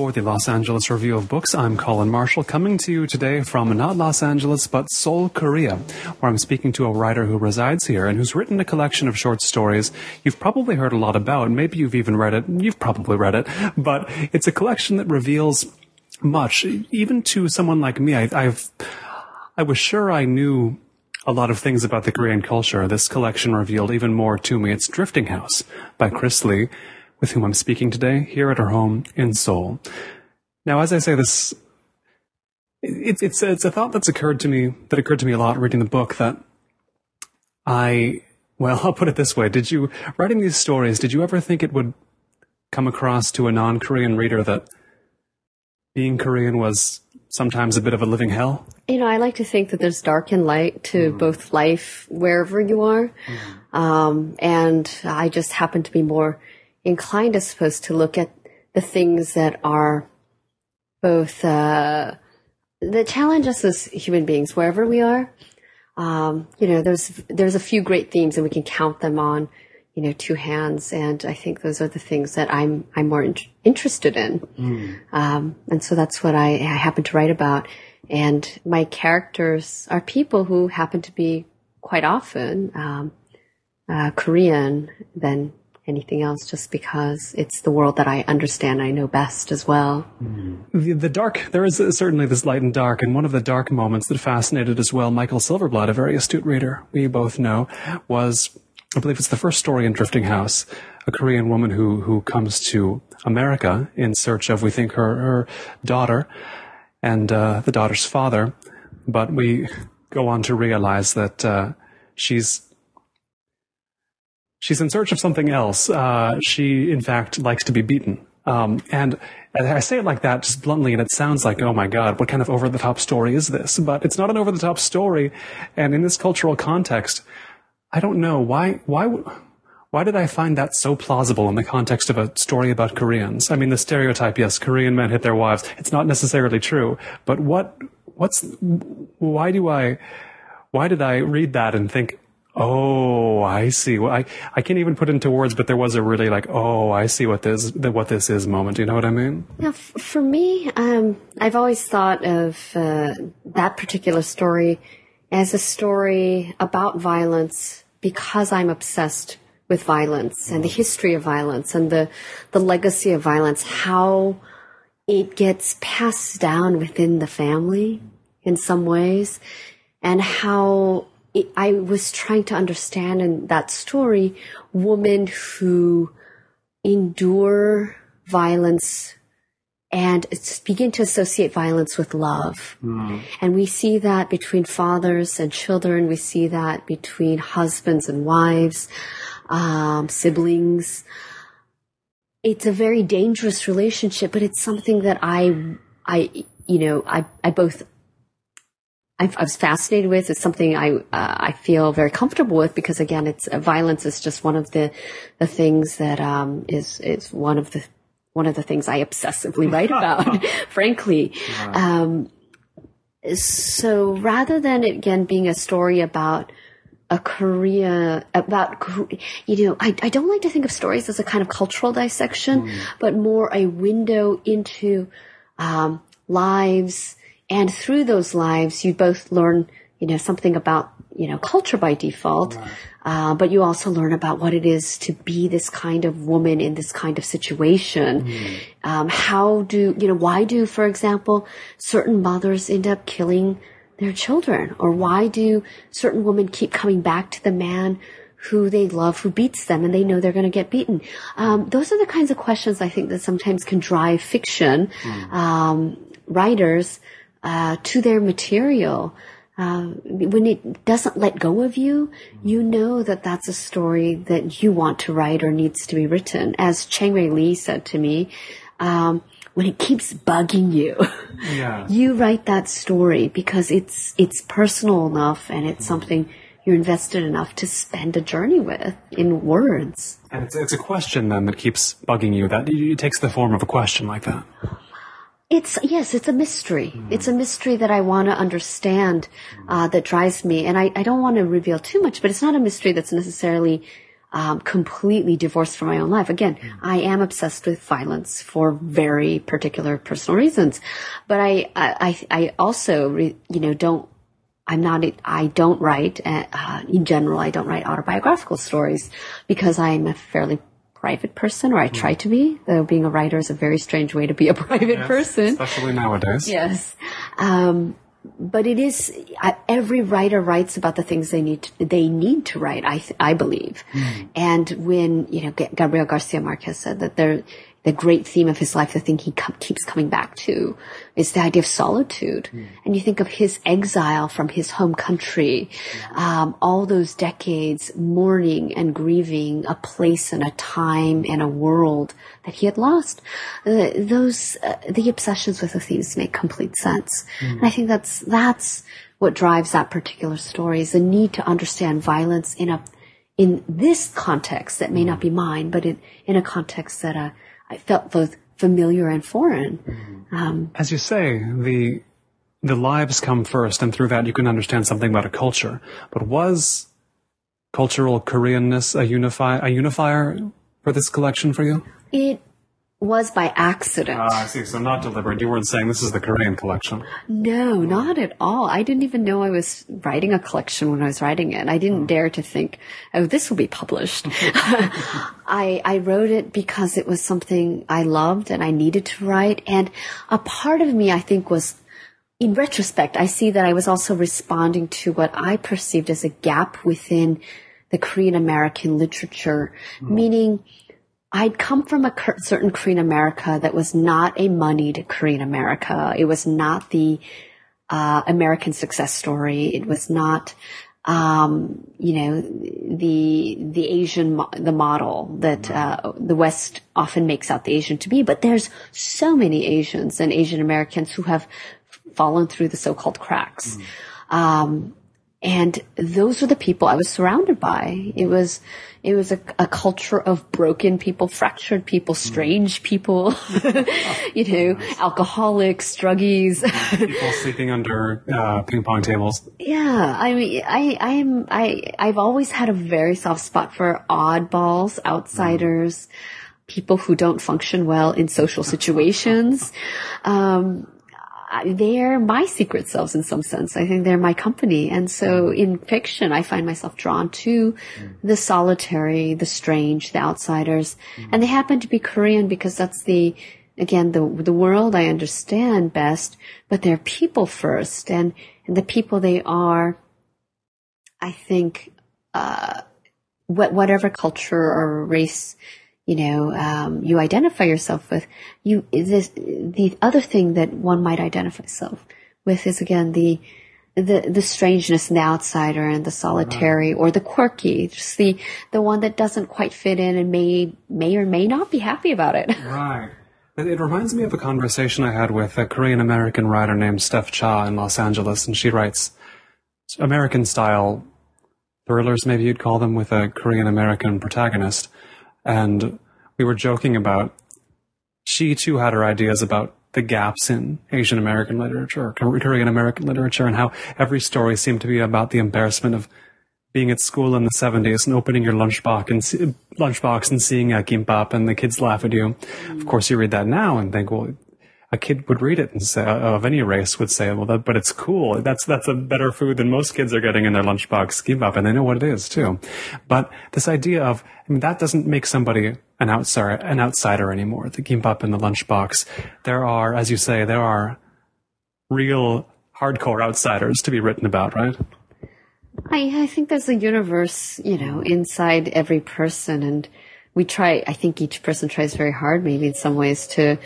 for the Los Angeles Review of Books. I'm Colin Marshall, coming to you today from not Los Angeles, but Seoul, Korea, where I'm speaking to a writer who resides here and who's written a collection of short stories you've probably heard a lot about. Maybe you've even read it. You've probably read it, but it's a collection that reveals much, even to someone like me. I, I've, I was sure I knew a lot of things about the Korean culture. This collection revealed even more to me. It's Drifting House by Krys Lee with whom I'm speaking today here at her home in Seoul. Now, as I say this, it's, it's, it's a thought that's occurred to me, that occurred to me a lot reading the book that I, well, I'll put it this way. Did you, writing these stories, did you ever think it would come across to a non-Korean reader that being Korean was sometimes a bit of a living hell? You know, I like to think that there's dark and light to mm. both life wherever you are. Mm. Um, and I just happen to be more inclined, I suppose, to look at the things that are both uh, that challenge us as human beings wherever we are. Um, you know, there's there's a few great themes, and we can count them on, you know, two hands. And I think those are the things that I'm I'm more in- interested in. Mm. Um, and so that's what I, I happen to write about. And my characters are people who happen to be quite often um, uh, Korean than anything else just because it's the world that I understand, I know best as well. The, dark, there is certainly this light and dark, and one of the dark moments that fascinated as well Michael Silverblatt, a very astute reader we both know, was, I believe it's the first story in Drifting House, a Korean woman who, who comes to America in search of, we think, her, her daughter and uh, the daughter's father, but we go on to realize that uh, she's she's in search of something else. Uh, she, in fact, likes to be beaten. Um, and I say it like that just bluntly, and it sounds like, oh my God, what kind of over the top story is this? But it's not an over the top story. And in this cultural context, I don't know why, why, why did I find that so plausible in the context of a story about Koreans? I mean, the stereotype, yes, Korean men hit their wives. It's not necessarily true. But what, what's, why do I, why did I read that and think, Oh, I see. Well, I, I can't even put into words, but there was a really like, oh, I see what this, what this is moment. You know what I mean? Now, f- for me, um, I've always thought of, uh, that particular story as a story about violence because I'm obsessed with violence and the history of violence and the, the legacy of violence, how it gets passed down within the family in some ways and how I was trying to understand in that story women who endure violence and begin to associate violence with love. Mm. And we see that between fathers and children. We see that between husbands and wives, um, siblings. It's a very dangerous relationship, but it's something that I, I, you know, I, I both I, I was fascinated with. It's something I uh, I feel very comfortable with because again, it's uh, violence is just one of the the things that um, is is one of the one of the things I obsessively write about. frankly, um, so rather than it again being a story about a Korea about you know I, I don't like to think of stories as a kind of cultural dissection, mm. but more a window into um, lives and through those lives, you both learn, you know, something about, you know, culture by default. Right. Uh, but you also learn about what it is to be this kind of woman in this kind of situation. Mm. Um, how do, you know, why do, for example, certain mothers end up killing their children? Or why do certain women keep coming back to the man who they love, who beats them, and they know they're going to get beaten. Um, those are the kinds of questions I think that sometimes can drive fiction mm. um, writers uh, to their material. Uh, when it doesn't let go of you, you know that that's a story that you want to write or needs to be written. As Chang-rae Lee said to me, um, when it keeps bugging you, yeah. you write that story because it's it's personal enough and it's something you're invested enough to spend a journey with in words. And it's, it's a question then that keeps bugging you. That it takes the form of a question like that. It's yes, it's a mystery. Mm. It's a mystery that I want to understand uh, that drives me, and I, I don't want to reveal too much, but it's not a mystery that's necessarily um, completely divorced from my own life. Again, I am obsessed with violence for very particular personal reasons, but I, I, I also, re, you know, don't, I'm not, I don't write, uh, in general, I don't write autobiographical stories because I'm a fairly private person, or I try to be. Though being a writer is a very strange way to be a private Yes, person. especially nowadays. Yes. Um, but it is uh, every writer writes about the things they need to, they need to write. I th- I believe, and when you know Gabriel Garcia Marquez said that there the great theme of his life, the thing he com- keeps coming back to, is the idea of solitude. And you think of his exile from his home country, um, all those decades mourning and grieving a place and a time and a world that he had lost. Uh, those uh, the obsessions with the themes make complete sense. And I think that's that's what drives that particular story is the need to understand violence in a in this context that may not be mine, but in, in a context that uh, I felt both familiar and foreign. Um, As you say, the the lives come first, and through that you can understand something about a culture. But was cultural Koreanness a unify a unifier for this collection for you? it was by accident. Ah, I see. So not deliberate. You weren't saying this is the Korean collection. No, not at all. I didn't even know I was writing a collection when I was writing it. I didn't dare to think, oh, this will be published. I, I wrote it because it was something I loved and I needed to write. And a part of me, I think, was in retrospect, I see that I was also responding to what I perceived as a gap within the Korean American literature, meaning I'd come from a certain Korean America that was not a moneyed Korean America. It was not the uh, American success story. It was not, um, you know, the the Asian mo- the model that uh, the West often makes out the Asian to be. But there's so many Asians and Asian Americans who have fallen through the so-called cracks. Um, and those were the people I was surrounded by. It was, it was a, a culture of broken people, fractured people, strange people, you know, alcoholics, druggies. People sleeping under uh, ping pong tables. yeah, I mean, I, I am, I, I've always had a very soft spot for oddballs, outsiders, people who don't function well in social situations. Um, they're my secret selves in some sense. I think they're my company. And so mm. in fiction, I find myself drawn to mm. the solitary, the strange, the outsiders. Mm. And they happen to be Korean because that's the, again, the, the world I understand best, but they're people first. And, and the people they are, I think, uh, whatever culture or race you know, um, you identify yourself with, you, this, the other thing that one might identify self with is again the, the, the strangeness and the outsider and the solitary or the quirky, just the, the one that doesn't quite fit in and may, may or may not be happy about it. Right. It, it reminds me of a conversation I had with a Korean American writer named Steph Cha in Los Angeles, and she writes American style thrillers, maybe you'd call them, with a Korean American protagonist. And we were joking about she too had her ideas about the gaps in Asian American literature, or Korean American literature, and how every story seemed to be about the embarrassment of being at school in the 70s and opening your lunchbox and see, lunchbox and seeing a gimbap and the kids laugh at you. Of course, you read that now and think, well, a kid would read it and say, uh, of any race would say, well, that, but it's cool. That's, that's a better food than most kids are getting in their lunchbox gimbap and they know what it is too. But this idea of, I mean, that doesn't make somebody an outsider, an outsider anymore. The gimbap in the lunchbox. There are, as you say, there are real hardcore outsiders to be written about, right? I, I think there's a universe, you know, inside every person and we try, I think each person tries very hard, maybe in some ways to,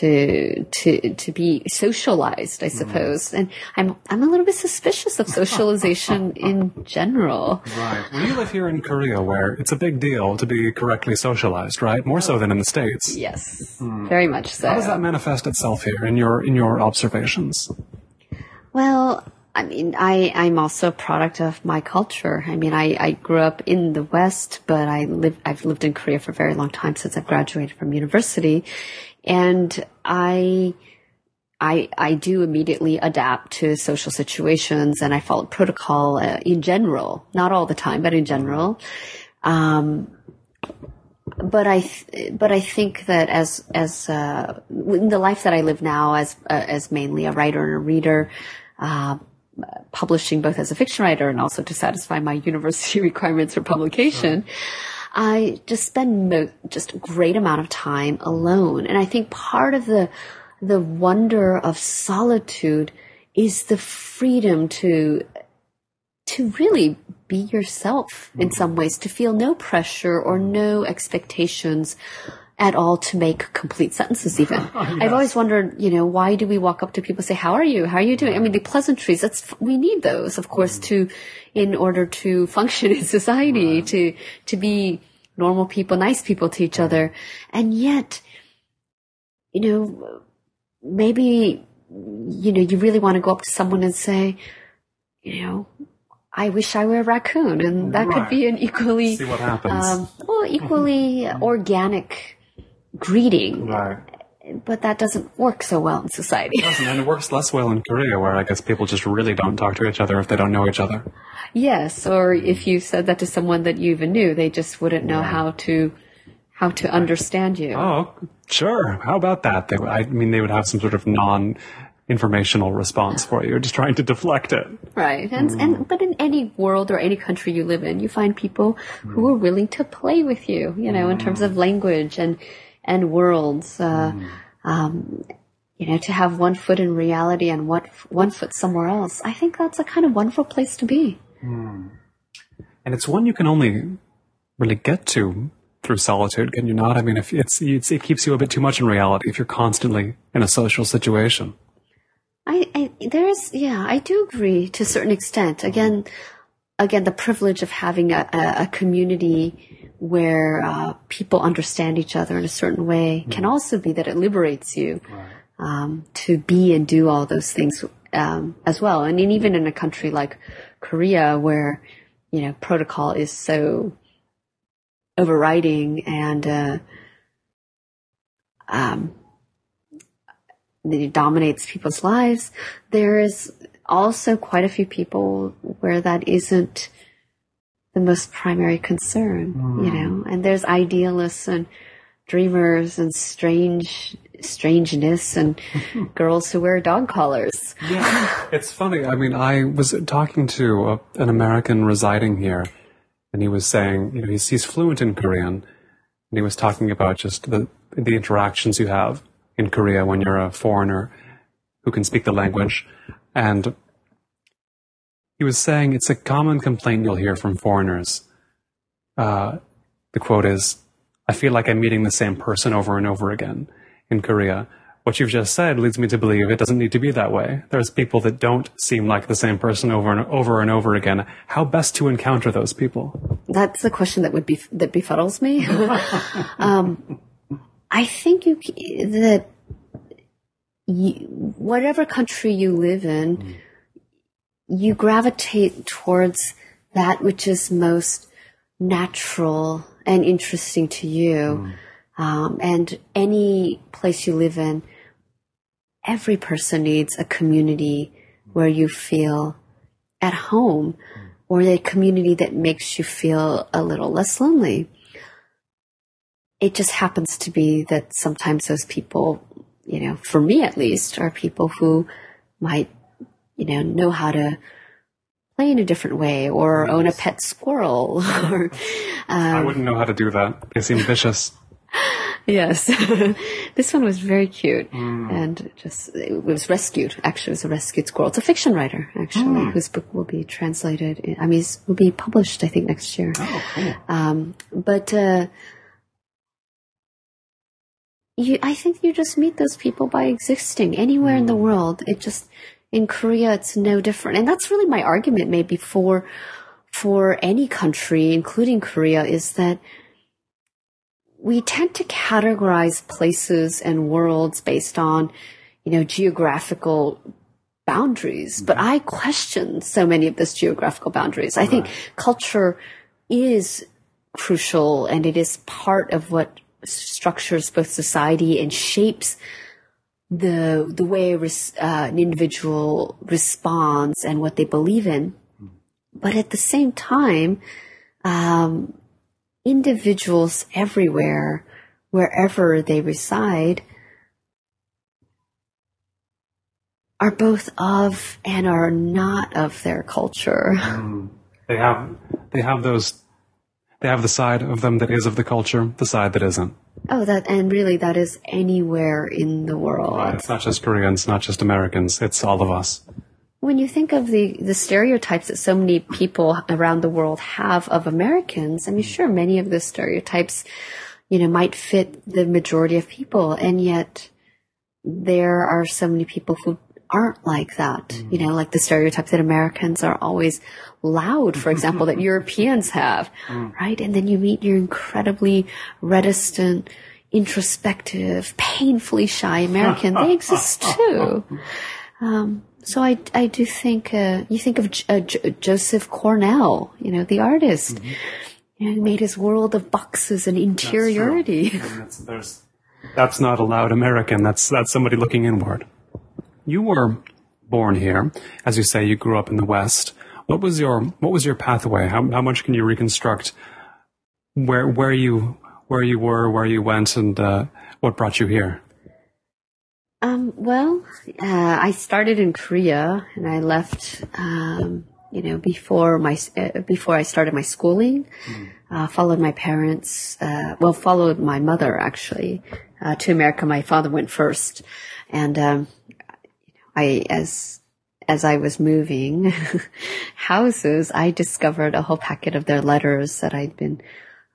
to, to, to be socialized, I mm-hmm. suppose. And I'm, I'm a little bit suspicious of socialization in general. Right. Well, you live here in Korea where it's a big deal to be correctly socialized, right? More so than in the States. Yes, hmm. very much so. How does that manifest itself here in your, in your observations? Well, I mean, I, I'm also a product of my culture. I mean, I, I grew up in the West, but I live, I've lived in Korea for a very long time since I've graduated from university. And I, I, I do immediately adapt to social situations and I follow protocol uh, in general, not all the time, but in general. Um, but I, but I think that as as uh, in the life that I live now, as uh, as mainly a writer and a reader, uh, publishing both as a fiction writer and also to satisfy my university requirements for publication. I just spend mo- just a great amount of time alone, and I think part of the the wonder of solitude is the freedom to to really be yourself in mm-hmm. some ways, to feel no pressure or no expectations at all to make complete sentences even. yes. I've always wondered, you know, why do we walk up to people and say, how are you? How are you doing? I mean, the pleasantries, that's, we need those, of course, to, in order to function in society, to, to be normal people, nice people to each other. And yet, you know, maybe, you know, you really want to go up to someone and say, you know, I wish I were a raccoon, and that right. could be an equally, see what happens. Um, well, equally organic greeting. Right. But that doesn't work so well in society. It doesn't, and it works less well in Korea, where I guess people just really don't talk to each other if they don't know each other. Yes, or if you said that to someone that you even knew, they just wouldn't know how to how to understand you. Oh, sure. How about that? They, I mean, they would have some sort of non informational response for you, just trying to deflect it. Right. And, mm. and, but in any world or any country you live in, you find people who are willing to play with you, you know, mm. in terms of language and, and worlds, uh, mm. um, you know, to have one foot in reality and one, one foot somewhere else. I think that's a kind of wonderful place to be. Mm. And it's one you can only really get to through solitude, can you not? I mean, if it's, it's, it keeps you a bit too much in reality if you're constantly in a social situation. I, I there's yeah, I do agree to a certain extent. Again, again, the privilege of having a, a, a community where uh, people understand each other in a certain way mm. can also be that it liberates you right. um, to be and do all those things um, as well. And even in a country like Korea, where you know protocol is so overriding and uh, um, it dominates people's lives. There is also quite a few people where that isn't the most primary concern, mm. you know, and there's idealists and dreamers and strange strangeness and girls who wear dog collars. Yeah, it's funny. I mean, I was talking to a, an American residing here, and he was saying, you know, he's, he's fluent in Korean, and he was talking about just the the interactions you have in Korea when you're a foreigner who can speak the language. And he was saying it's a common complaint you'll hear from foreigners. Uh, the quote is, I feel like I'm meeting the same person over and over again in Korea. What you've just said leads me to believe it doesn't need to be that way. There's people that don't seem like the same person over and over and over again. How best to encounter those people? That's the question that would be that befuddles me. um, I think you that you, whatever country you live in, mm. You gravitate towards that which is most natural and interesting to you. Mm. Um, and any place you live in, every person needs a community where you feel at home mm. or a community that makes you feel a little less lonely it just happens to be that sometimes those people, you know, for me at least, are people who might, you know, know how to play in a different way or own a pet squirrel or um, I wouldn't know how to do that. They seem vicious. yes. this one was very cute mm. and just it was rescued. Actually, it was a rescued squirrel. It's a fiction writer actually mm. whose book will be translated. I mean, it will be published I think next year. Oh, cool. Um, but uh, you, I think you just meet those people by existing anywhere mm. in the mm. world. It just, in Korea, it's no different. And that's really my argument maybe for, for any country, including Korea, is that we tend to categorize places and worlds based on, you know, geographical boundaries. But mm-hmm. I question so many of those geographical boundaries. I think culture is crucial and it is part of what structures both society and shapes the the way res, uh, an individual responds and what they believe in. But at the same time, um, individuals everywhere, wherever they reside, are both of and are not of their culture. Mm. They have they have those they have the side of them that is of the culture, the side that isn't. Oh, that and really that is anywhere in the world. Right. It's not just Koreans, not just Americans. It's all of us. When you think of the the stereotypes that so many people around the world have of Americans, I mean, sure, many of the stereotypes, you know, might fit the majority of people, and yet there are so many people who aren't like that. Mm. You know, like the stereotype that Americans are always loud, for example, that Europeans have, mm. right? And then you meet your incredibly reticent, introspective, painfully shy American. they exist too. Um, so I, I do think, uh, you think of J- uh, J- Joseph Cornell, you know, the artist, mm-hmm. and made his world of boxes and interiority. That's, that's, that's not a loud American. That's, that's somebody looking inward. You were born here. As you say, you grew up in the West. What was your what was your pathway? How how much can you reconstruct where where you where you were, where you went, and uh, what brought you here? Um, well, uh, I started in Korea, and I left. Um, you know, before my uh, before I started my schooling, mm. followed my parents. Uh, well, followed my mother actually uh, to America. My father went first, and um, I as as I was moving houses, I discovered a whole packet of their letters that I'd been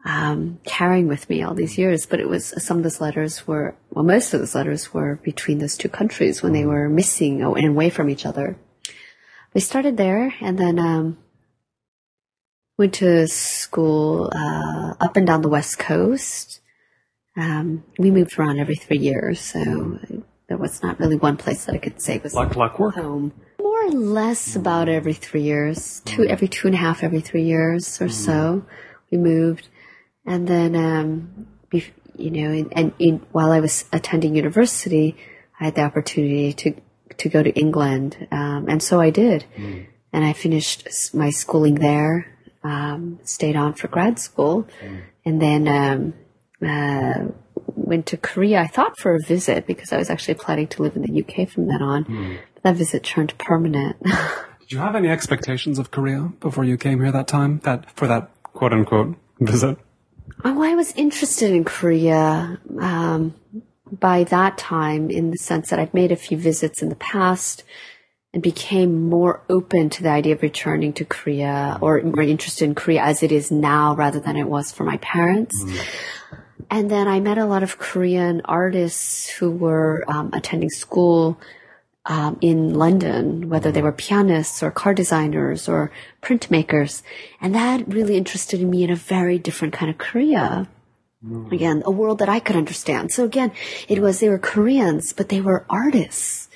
um, carrying with me all these years. But it was some of those letters were, well, most of those letters were between those two countries when they were missing and away from each other. We started there and then um, went to school uh, up and down the west coast. Um, we moved around every three years, so there was not really one place that I could say was like clockwork home. More or less about every three years, two every two and a half every three years or mm. so, we moved, and then um, you know, and, and in, while I was attending university, I had the opportunity to to go to England, um, and so I did, mm. and I finished my schooling there, um, stayed on for grad school, mm. and then. Uh, went to Korea, I thought for a visit because I was actually planning to live in the UK from then on. Mm. But that visit turned permanent. Did you have any expectations of Korea before you came here that time? That for that quote unquote visit? Oh, I was interested in Korea um, by that time in the sense that I'd made a few visits in the past and became more open to the idea of returning to Korea or more interested in Korea as it is now rather than it was for my parents. Mm. And then I met a lot of Korean artists who were um, attending school um, in London, whether they were pianists or car designers or printmakers. And that really interested me in a very different kind of Korea. Mm. Again, a world that I could understand. So again, it was, they were Koreans, but they were artists.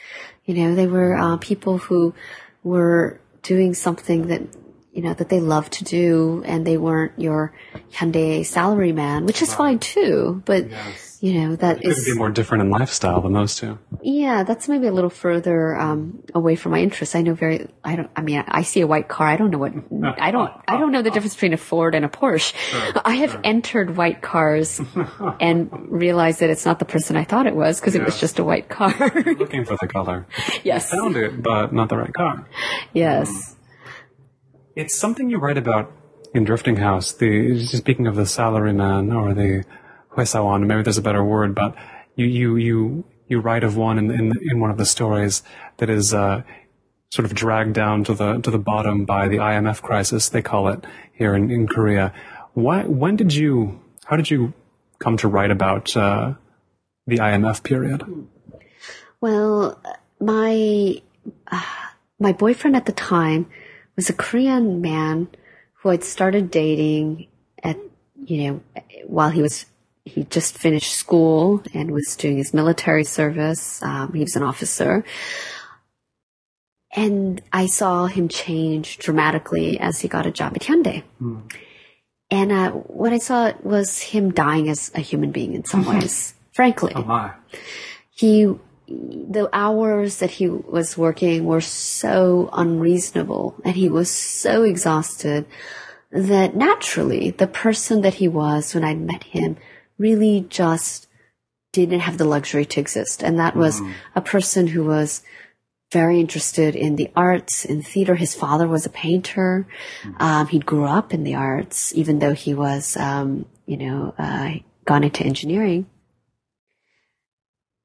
You know, they were uh, people who were doing something that you know, that they love to do and they weren't your Hyundai salary man, which is right. fine too, but yes. you know, that it is. be more different in lifestyle than those two. Yeah, that's maybe a little further, um, away from my interests. I know very, I don't, I mean, I see a white car. I don't know what, I don't, I don't know the difference between a Ford and a Porsche. Sure, I have sure. entered white cars and realized that it's not the person I thought it was because yes. it was just a white car. looking for the color. Yes. You found it, but not the right car. Yes. Um, it's something you write about in Drifting House. The speaking of the salaryman or the hoesawon, maybe there's a better word, but you you you you write of one in in, in one of the stories that is uh, sort of dragged down to the to the bottom by the IMF crisis. They call it here in, in Korea. Why? When did you? How did you come to write about uh, the IMF period? Well, my uh, my boyfriend at the time was a Korean man who had started dating at, you know, while he was, he just finished school and was doing his military service. Um, he was an officer. And I saw him change dramatically as he got a job at Hyundai. Mm. And uh, what I saw was him dying as a human being in some ways, frankly. Oh my. He the hours that he was working were so unreasonable and he was so exhausted that naturally the person that he was when I met him really just didn't have the luxury to exist. And that was mm. a person who was very interested in the arts, in theater. His father was a painter. Mm. Um, he grew up in the arts, even though he was, um, you know, uh, gone into engineering.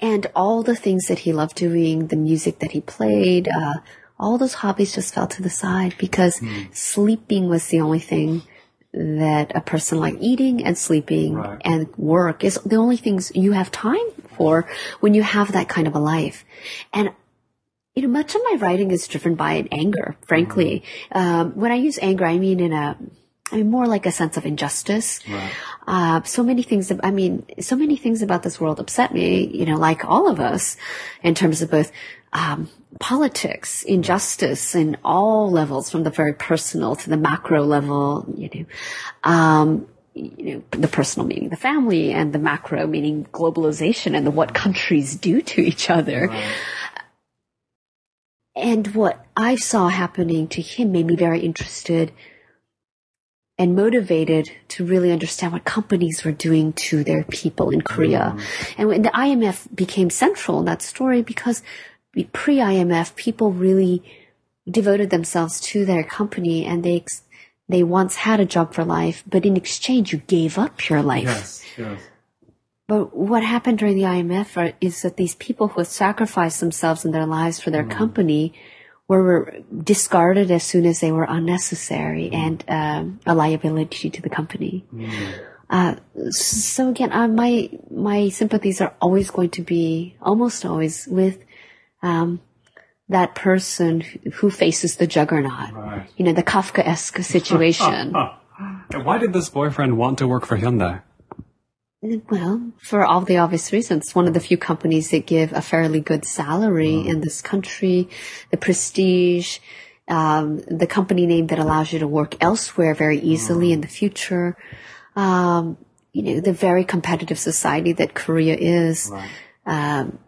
And all the things that he loved doing, the music that he played, uh, all those hobbies just fell to the side because mm. sleeping was the only thing that a person like eating and sleeping right. and work is the only things you have time for when you have that kind of a life. And you know, much of my writing is driven by anger, frankly. Mm. Um, when I use anger, I mean in a, I mean more like a sense of injustice. Right. Uh, so many things, I mean, so many things about this world upset me, you know, like all of us in terms of both um, politics, injustice in all levels, from the very personal to the macro level, you know, um, you know, the personal meaning the family and the macro meaning globalization and the, what countries do to each other. Right. And what I saw happening to him made me very interested and motivated to really understand what companies were doing to their people in Korea. Mm. And when the IMF became central in that story because pre-IMF, people really devoted themselves to their company and they, they once had a job for life, but in exchange, you gave up your life. Yes, yes. But what happened during the IMF is that these people who had sacrificed themselves and their lives for their mm. company were discarded as soon as they were unnecessary mm. and um, a liability to the company. Mm. Uh, so again, uh, my my sympathies are always going to be almost always with um, that person who faces the juggernaut. Right. You know, the Kafkaesque situation. Why did this boyfriend want to work for Hyundai? Well, for all the obvious reasons. One of the few companies that give a fairly good salary mm. in this country, the prestige, um, the company name that allows you to work elsewhere very easily mm. in the future. Um, you know, the very competitive society that Korea is. Right. Um,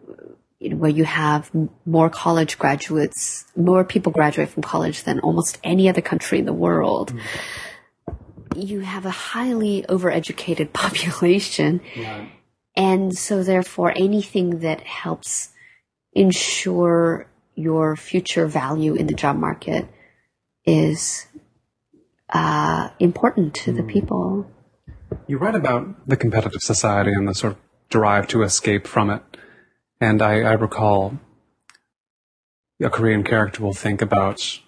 you know, where you have more college graduates, more people graduate from college than almost any other country in the world. Mm. You have a highly overeducated population. And so therefore anything that helps ensure your future value in the job market is uh, important to mm. the people. You write about the competitive society and the sort of drive to escape from it. And I, I recall a Korean character will think about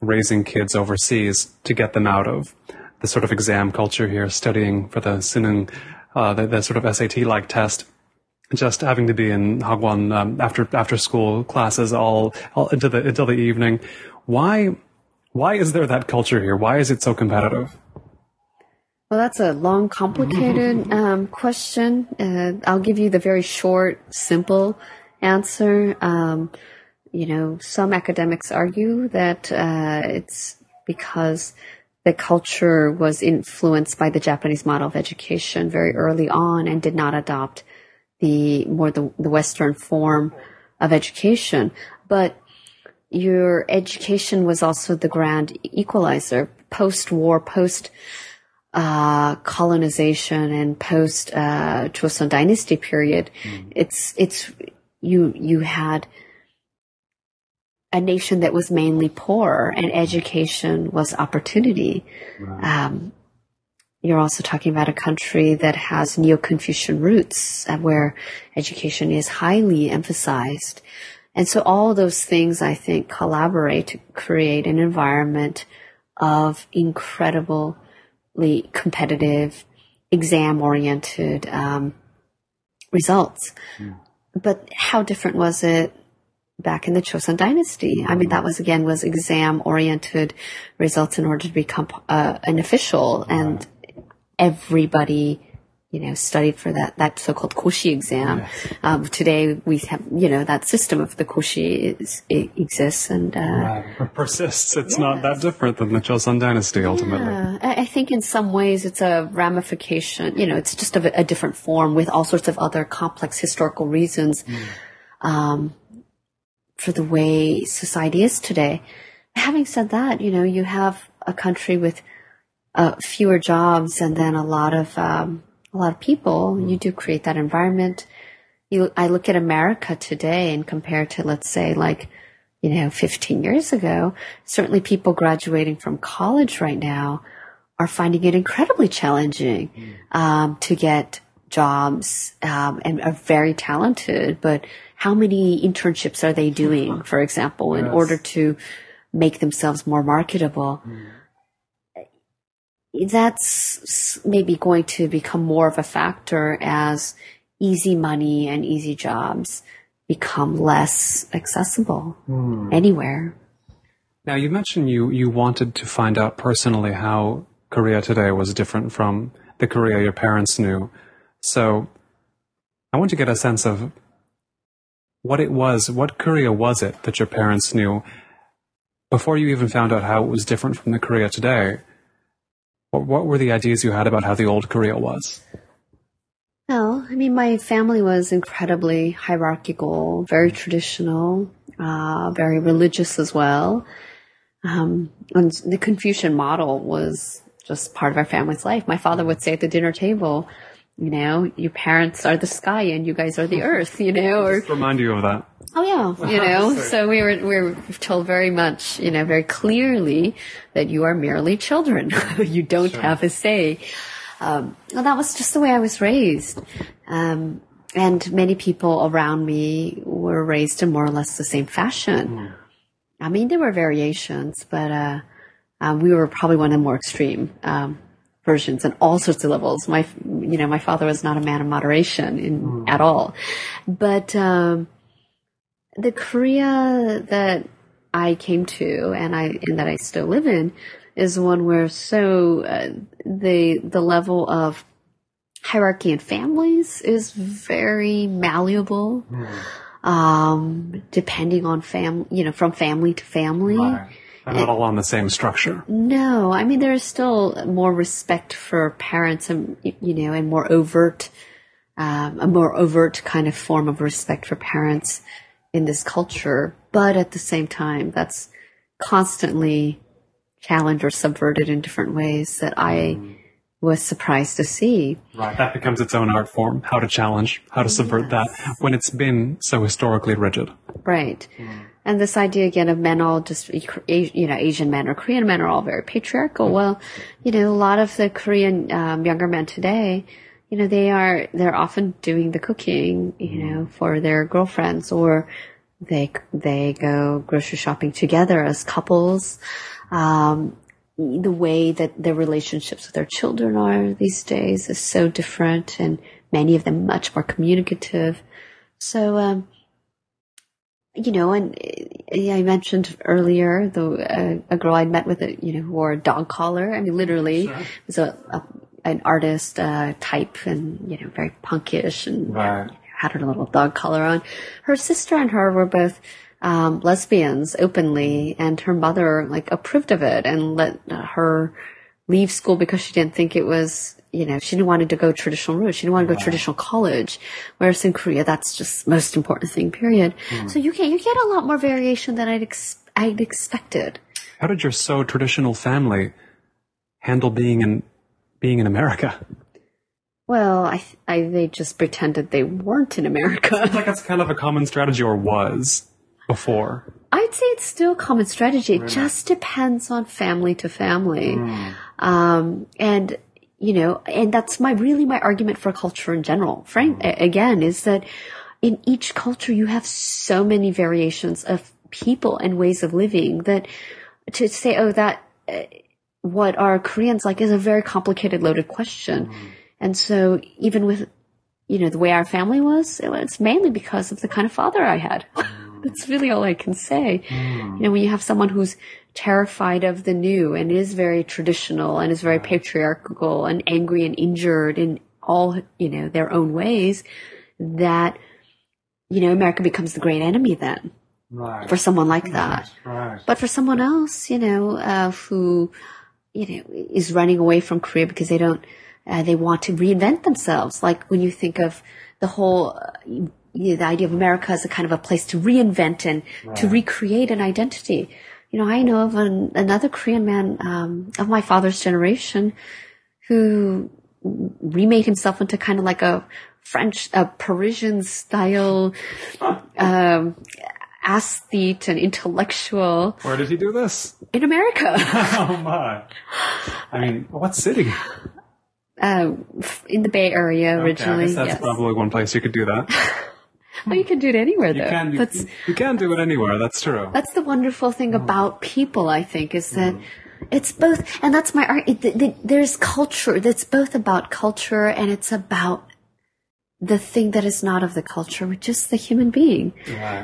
raising kids overseas to get them out of the sort of exam culture here, studying for the Suneung, uh, the, the, sort of SAT-like test, just having to be in Hagwon um, after after school classes all, all into the until the evening. Why why is there that culture here? Why is it so competitive? Well, that's a long, complicated um, question. Uh, I'll give you the very short, simple answer. Um, you know, some academics argue that uh, it's because the culture was influenced by the Japanese model of education very early on and did not adopt the more the, the Western form of education. But your education was also the grand equalizer post-war, post uh, colonization and post uh, Joseon Dynasty period, mm. it's it's you you had a nation that was mainly poor, and education was opportunity. Right. Um, you're also talking about a country that has neo-Confucian roots, uh, where education is highly emphasized. And so all those things, I think, collaborate to create an environment of incredible competitive, exam oriented um, results. Mm. But how different was it back in the Joseon Dynasty? I mean, that was again was exam oriented results in order to become uh, an official, and everybody you know, studied for that, that so-called Koshi exam. Um, today we have, you know, that system of the Koshi is, exists and, uh, right. persists. It's yes. not that different than the Joseon dynasty ultimately. Yeah. I think in some ways it's a ramification, you know, it's just a, a different form with all sorts of other complex historical reasons, mm. um, for the way society is today. Having said that, you know, you have a country with uh, fewer jobs and then a lot of um, a lot of people. You do create that environment. You, I look at America today and compare to, let's say, like, you know, 15 years ago. Certainly, people graduating from college right now are finding it incredibly challenging um, to get jobs um, and are very talented. But how many internships are they doing, for example, in Yes. order to make themselves more marketable? That's maybe going to become more of a factor as easy money and easy jobs become less accessible anywhere. Now, you mentioned you, you wanted to find out personally how Korea today was different from the Korea your parents knew. So, I want to get a sense of what it was, what Korea was it that your parents knew before you even found out how it was different from the Korea today? What, what were the ideas you had about how the old Korea was? Well, I mean, my family was incredibly hierarchical, very traditional, uh, very religious as well. Um, and the Confucian model was just part of our family's life. My father would say at the dinner table, you know, your parents are the sky and you guys are the earth, you know, or Remind you of that. Oh yeah, you know. so we were we were told very much, you know, very clearly that you are merely children. you don't have a say. Um, well, that was just the way I was raised. Um, and many people around me were raised in more or less the same fashion. I mean, there were variations, but uh, um, we were probably one of the more extreme um, versions and all sorts of levels. My, you know, my father was not a man of moderation in, at all, but. Um, the Korea that I came to and I and that I still live in is one where so uh, the the level of hierarchy in families is very malleable, um, depending on fam you know from family to family. They're not all on the same structure. No, I mean there is still more respect for parents and you know and more overt, um, a more overt kind of form of respect for parents in this culture. But at the same time, that's constantly challenged or subverted in different ways that I was surprised to see. Right. That becomes its own art form. How to challenge, how to subvert that when it's been so historically rigid. Right. And this idea again of men all just, you know, Asian men or Korean men are all very patriarchal. Well, you know, a lot of the Korean um, younger men today, you know, they are, they're often doing the cooking, you know, for their girlfriends or they, they go grocery shopping together as couples. Um, the way that their relationships with their children are these days is so different and many of them much more communicative. So, um, you know, and uh, I mentioned earlier the uh, a girl I met with a you know who wore a dog collar. I mean, literally, was a, a an artist uh, type and you know very punkish and Right. had her little dog collar on. Her sister and her were both um, lesbians openly, and her mother like approved of it and let her leave school because she didn't think it was, you know, she didn't want to go traditional route. She didn't want to go traditional college. Whereas in Korea, that's just most important thing, period. So you get, you get a lot more variation than I'd, ex- I'd expected. How did your so traditional family handle being in being in America? Well, I, I, they just pretended they weren't in America. Like that's kind of a common strategy, or was before. I'd say it's still a common strategy. It just depends on family to family. Um, and, you know, and that's my, really my argument for culture in general. Frank, mm-hmm. a- again, is that in each culture you have so many variations of people and ways of living that to say, oh, that, uh, what are Koreans like is a very complicated, loaded question. Mm-hmm. And so even with, you know, the way our family was, it was mainly because of the kind of father I had. Mm-hmm. That's really all I can say. You know, when you have someone who's terrified of the new and is very traditional and is very patriarchal and angry and injured in all, you know, their own ways, that, you know, America becomes the great enemy then Right. for someone like that. Right. But for someone else, you know, uh, who, you know, is running away from Korea because they don't, uh, they want to reinvent themselves. Like when you think of the whole, uh, you know, the idea of America as a kind of a place to reinvent and to recreate an identity. You know, I know of an, another Korean man um, of my father's generation who remade himself into kind of like a French, a Parisian style um, aesthete and intellectual. Where did he do this? In America. oh my! I mean, what city? Uh, in the Bay Area originally. Okay, that's yes. probably one place you could do that. well, you can do it anywhere, though. You can, do, that's you can do it anywhere. That's true. that's the wonderful thing about people. I think is that. It's both, and that's my art. It, it, there's culture that's both about culture and it's about the thing that is not of the culture, which is the human being.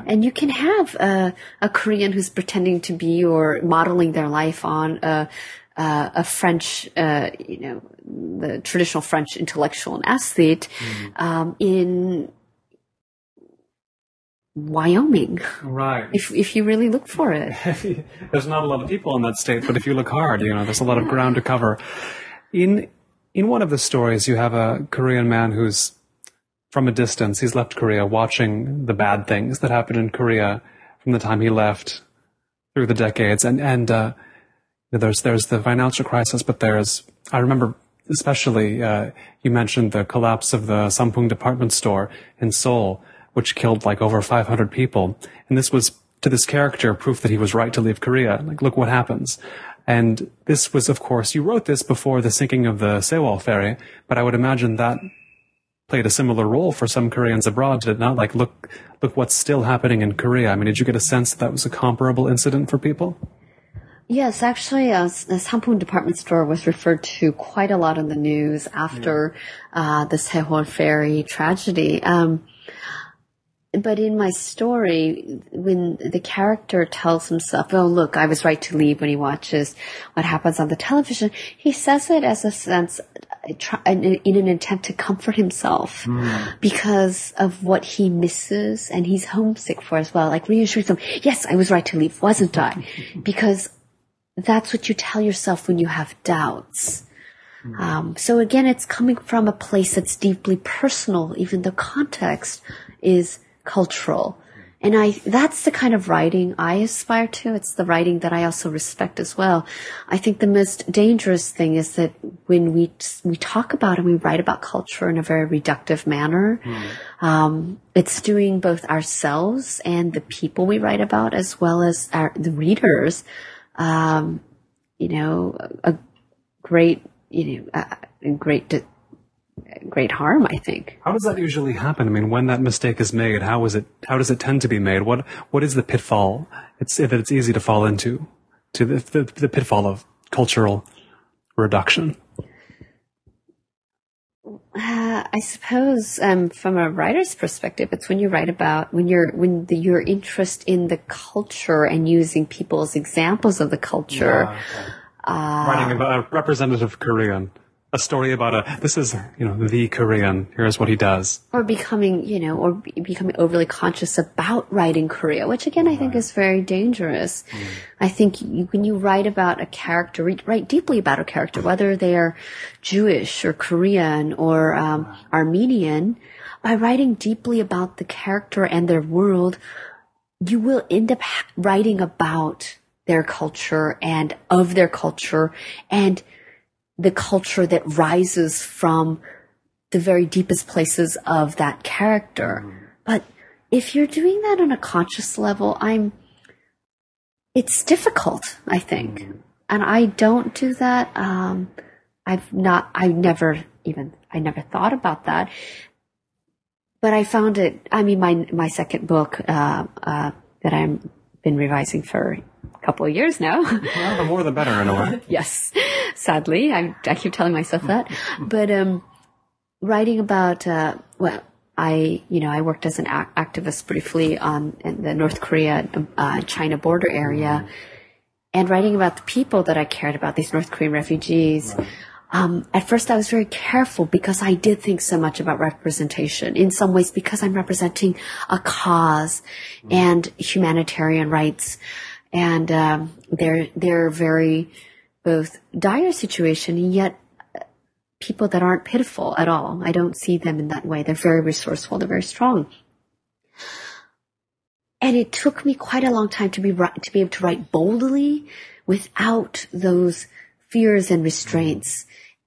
And you can have a, a Korean who's pretending to be or modeling their life on a, a, a French, uh, you know, the traditional French intellectual and aesthete um, in Wyoming, Right. if if you really look for it. there's not a lot of people in that state, but if you look hard, you know, there's a lot of ground to cover. In in one of the stories, you have a Korean man who's from a distance. He's left Korea, watching the bad things that happened in Korea from the time he left through the decades, and and uh, there's there's the financial crisis, but there's I remember especially uh, you mentioned the collapse of the Sampoong department store in Seoul, which killed like over 500 people, and this was to this character proof that he was right to leave Korea. Like, look what happens. And this was, of course, you wrote this before the sinking of the Sewol ferry, but I would imagine that played a similar role for some Koreans abroad, did it not? Like, look, look what's still happening in Korea. I mean, did you get a sense that that was a comparable incident for people? Yes, actually, uh, the Sampoong department store was referred to quite a lot in the news after uh, the Sewol ferry tragedy. Um, but in my story, when the character tells himself, "Oh, look, I was right to leave," when he watches what happens on the television, he says it as a sense, in an attempt to comfort himself because of what he misses and he's homesick for as well. Like reassuring him, "Yes, I was right to leave, wasn't I?" because that's what you tell yourself when you have doubts. Um, so again, it's coming from a place that's deeply personal, even the context is cultural. And I, that's the kind of writing I aspire to. It's the writing that I also respect as well. I think the most dangerous thing is that when we, we talk about and we write about culture in a very reductive manner, um, it's doing both ourselves and the people we write about as well as our, the readers, um, you know, a great, you know, a, a great, great harm, I think. How does that usually happen? I mean, when that mistake is made, how is it? How does it tend to be made? What What is the pitfall? It's that it's easy to fall into, to the the, the pitfall of cultural reduction. Uh, I suppose, um, from a writer's perspective, it's when you write about when you're when the, your interest in the culture and using people as examples of the culture. Writing about a representative Korean, a story about a this is you know the Korean. Here's what he does. or becoming, you know, or becoming overly conscious about writing Korea, which again I think is very dangerous. I think you, when you write about a character, write deeply about a character, whether they are Jewish or Korean or um, Armenian, by writing deeply about the character and their world, you will end up writing about their culture and of their culture and the culture that rises from the very deepest places of that character. But if you're doing that on a conscious level, I'm, it's difficult, I think. And I don't do that. Um, I've not, I never even, I never thought about that. But I found it, I mean, my, my second book, uh, uh, that I've been revising for couple of years now. Well, the more the better in a way. yes, sadly, I, I keep telling myself that. But um, writing about uh, well, I you know I worked as an ac- activist briefly on in the North Korea uh, China border area, and writing about the people that I cared about, these North Korean refugees. Um, at first, I was very careful because I did think so much about representation. In some ways, because I'm representing a cause and humanitarian rights, and um, they're they're very both dire situation and yet uh, people that aren't pitiful at all. I don't see them in that way. They're very resourceful. They're very strong. and it took me quite a long time to be to be able to write boldly without those fears and restraints.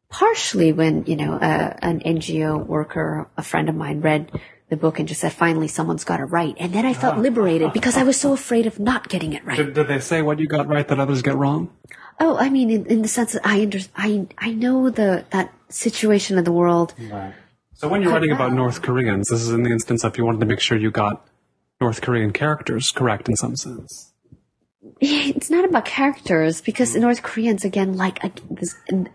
Partially when you know uh, an NGO worker, a friend of mine, read the book and just said, "Finally, someone's got it right," and then I felt liberated because I was so afraid of not getting it right. Did, did they say what you got right that others get wrong? Oh, I mean, in, in the sense that I under, I I know the that situation of the world. Right. So when you're writing about North Koreans, this is in the instance of you wanted to make sure you got North Korean characters correct in some sense. It's not about characters because mm. North Koreans, again, like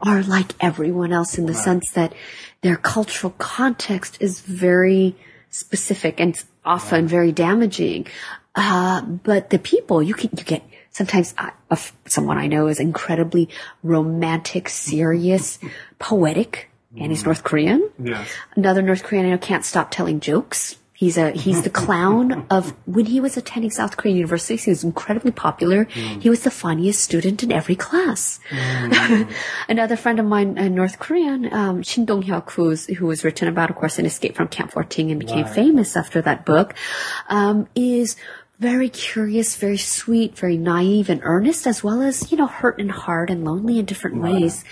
are like everyone else in the right. sense that their cultural context is very specific and often very damaging. Uh, but the people, you can you get sometimes uh, someone I know is incredibly romantic, serious, poetic, and he's mm. North Korean. Yes. Another North Korean I know can't stop telling jokes He's a he's the clown of when he was attending South Korean University. He was incredibly popular. Mm. He was the funniest student in every class. Mm. Another friend of mine, a North Korean, um, Shin Dong Hyuk, who's who was written about, of course, in Escape from Camp 14 and became right. famous after that book, um, is very curious, very sweet, very naive and earnest, as well as you know hurt and hard and lonely in different right. ways.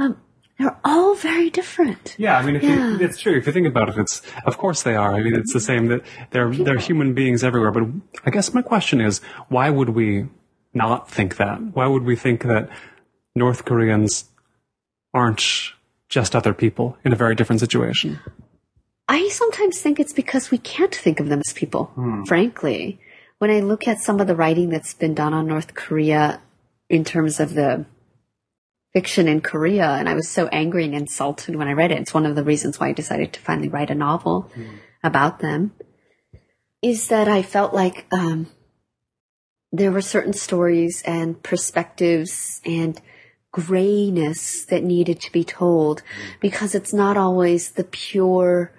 Um, they're all very different. Yeah, I mean, if yeah. you, it's true. If you think about it, it's of course they are. I mean, it's the same that they're People. they're human beings everywhere. But I guess my question is, why would we not think that? Why would we think that North Koreans aren't just other people in a very different situation? I sometimes think it's because we can't think of them as people. Hmm. Frankly, when I look at some of the writing that's been done on North Korea in terms of the fiction in Korea, and I was so angry and insulted when I read it. It's one of the reasons why I decided to finally write a novel mm. about them. Is that I felt like um, there were certain stories and perspectives and grayness that needed to be told mm. because it's not always the pure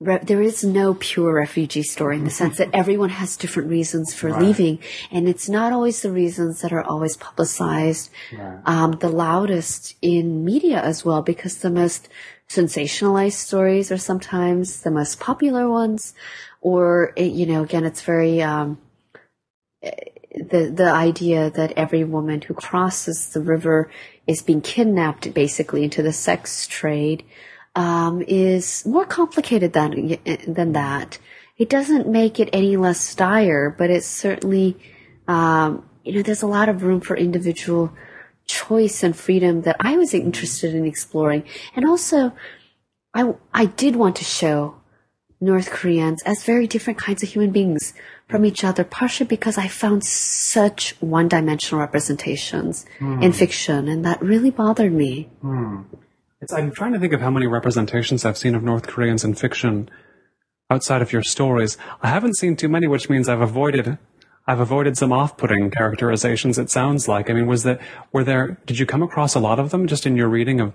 re- there is no pure refugee story in the sense that everyone has different reasons for right. leaving, and it's not always the reasons that are always publicized right. um, the loudest in media as well, because the most sensationalized stories are sometimes the most popular ones, or it, you know, again, it's very. Um, the the idea that every woman who crosses the river is being kidnapped basically into the sex trade um, is more complicated than than that. It doesn't make it any less dire, but it's certainly, um, you know, there's a lot of room for individual choice and freedom that I was interested in exploring. And also, I, I did want to show North Koreans as very different kinds of human beings from each other, partially because I found such one dimensional representations mm. in fiction, and that really bothered me. Mm. It's, I'm trying to think of how many representations I've seen of North Koreans in fiction outside of your stories. I haven't seen too many, which means I've avoided I've avoided some off-putting characterizations. It sounds like. I mean, was that were there? Did you come across a lot of them just in your reading of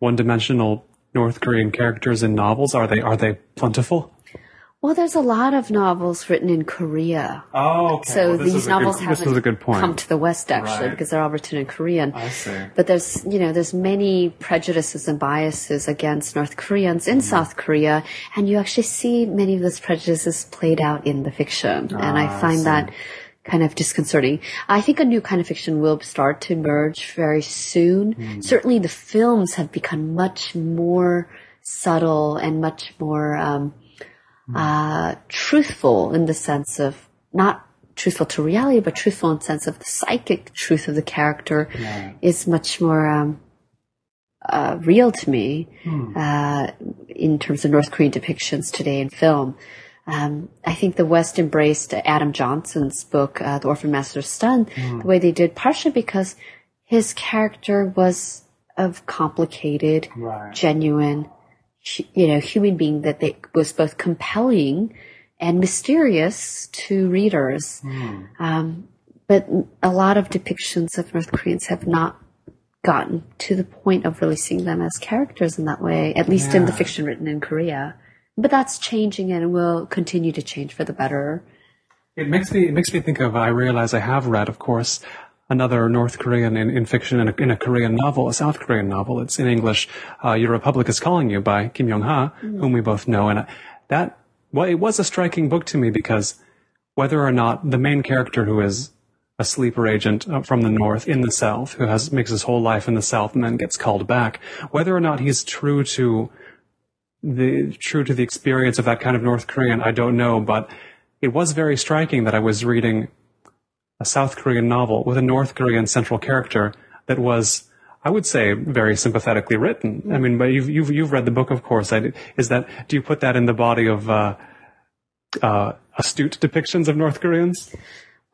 one-dimensional North Korean characters in novels? Are they are they plentiful? Well, there's a lot of novels written in Korea. Oh, okay. So well, these novels good, haven't come to the West actually right. because they're all written in Korean. I see. But there's, you know, there's many prejudices and biases against North Koreans in mm. South Korea, and you actually see many of those prejudices played out in the fiction, ah, and I find I that kind of disconcerting. I think a new kind of fiction will start to emerge very soon. Mm. Certainly, the films have become much more subtle and much more. Um, uh, truthful in the sense of not truthful to reality, but truthful in the sense of the psychic truth of the character yeah. is much more um, uh, real to me hmm. uh, in terms of North Korean depictions today in film. Um, I think the West embraced Adam Johnson's book, uh, The Orphan Master's Son, hmm. the way they did, partially because his character was of complicated, right. genuine, you know, human being that they, was both compelling and mysterious to readers. Mm. Um, but a lot of depictions of North Koreans have not gotten to the point of really seeing them as characters in that way, at least yeah. in the fiction written in Korea. But that's changing and will continue to change for the better. It makes me it makes me think of I realize I have read, of course, another North Korean in, in fiction in a, in a, Korean novel, a South Korean novel. It's in English. Uh, Your Republic is Calling You by Kim Young Ha, mm-hmm. whom we both know. And uh, that, well, it was a striking book to me because whether or not the main character who is a sleeper agent uh, from the north in the south who has makes his whole life in the south and then gets called back whether or not he's true to the true to the experience of that kind of north korean i don't know but it was very striking that i was reading a south korean novel with a north korean central character that was I would say very sympathetically written. I mean, but you've you've you've read the book, of course. Is that do you put that in the body of uh, uh, astute depictions of North Koreans?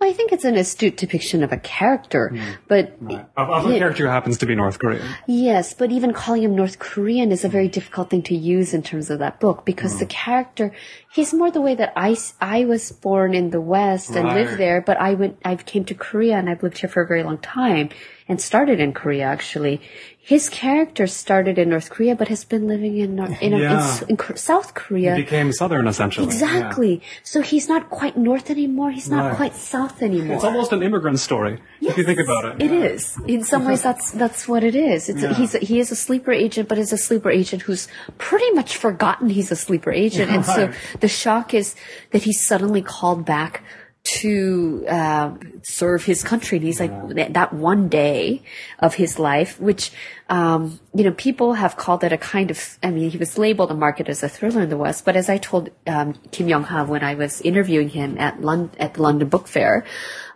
Well, I think it's an astute depiction of a character, mm. but right. of, of a character who happens to be North Korean. Yes, but even calling him North Korean is a very difficult thing to use in terms of that book because mm. the character he's more the way that I I was born in the West and right. lived there, but I went I came to Korea and I've lived here for a very long time and started in Korea actually his character started in North Korea, but has been living in in, yeah. in, in South Korea. He became Southern essentially. Exactly. Yeah. So he's not quite North anymore. He's not right. quite South anymore. It's almost an immigrant story yes, if you think about it. It yeah. is. In some ways, that's that's what it is. It's a, he's a, he is a sleeper agent, but is a sleeper agent who's pretty much forgotten he's a sleeper agent, and so the shock is that he's suddenly called back to uh, serve his country. And he's like that, that, one day of his life, which um, you know people have called it a kind of. I mean, he was labeled and marketed as a thriller in the West. But as I told um, Kim Young Ha when I was interviewing him at London at the London Book Fair,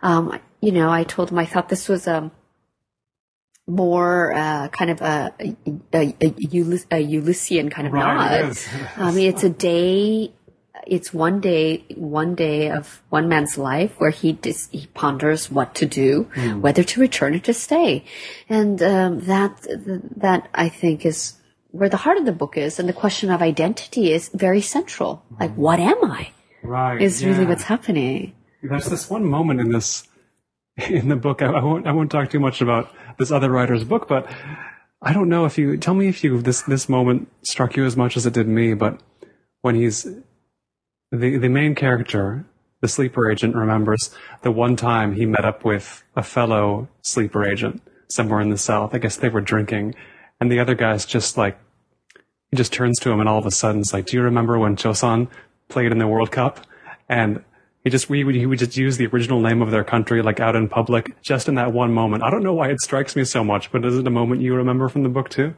um, you know, I told him I thought this was a um, more uh, kind of a, a, a, a, Ulyssian kind of right, nod. I mean, it's a day it's one day, one day of one man's life where he dis- he ponders what to do, mm. whether to return or to stay, and um, that that I think is where the heart of the book is, and the question of identity is very central. Mm. Like, what am I? Right, is yeah. really what's happening. There's this one moment in this in the book. I, I won't I won't talk too much about this other writer's book, but I don't know if you tell me if you this this moment struck you as much as it did me, but when he's the the main character, the sleeper agent, remembers the one time he met up with a fellow sleeper agent somewhere in the south. I guess they were drinking, and the other guy's just like he just turns to him, and all of a sudden it's like, "Do you remember when Chosun played in the World Cup?" And he just we would he would just use the original name of their country like out in public just in that one moment. I don't know why it strikes me so much, but is it a moment you remember from the book too?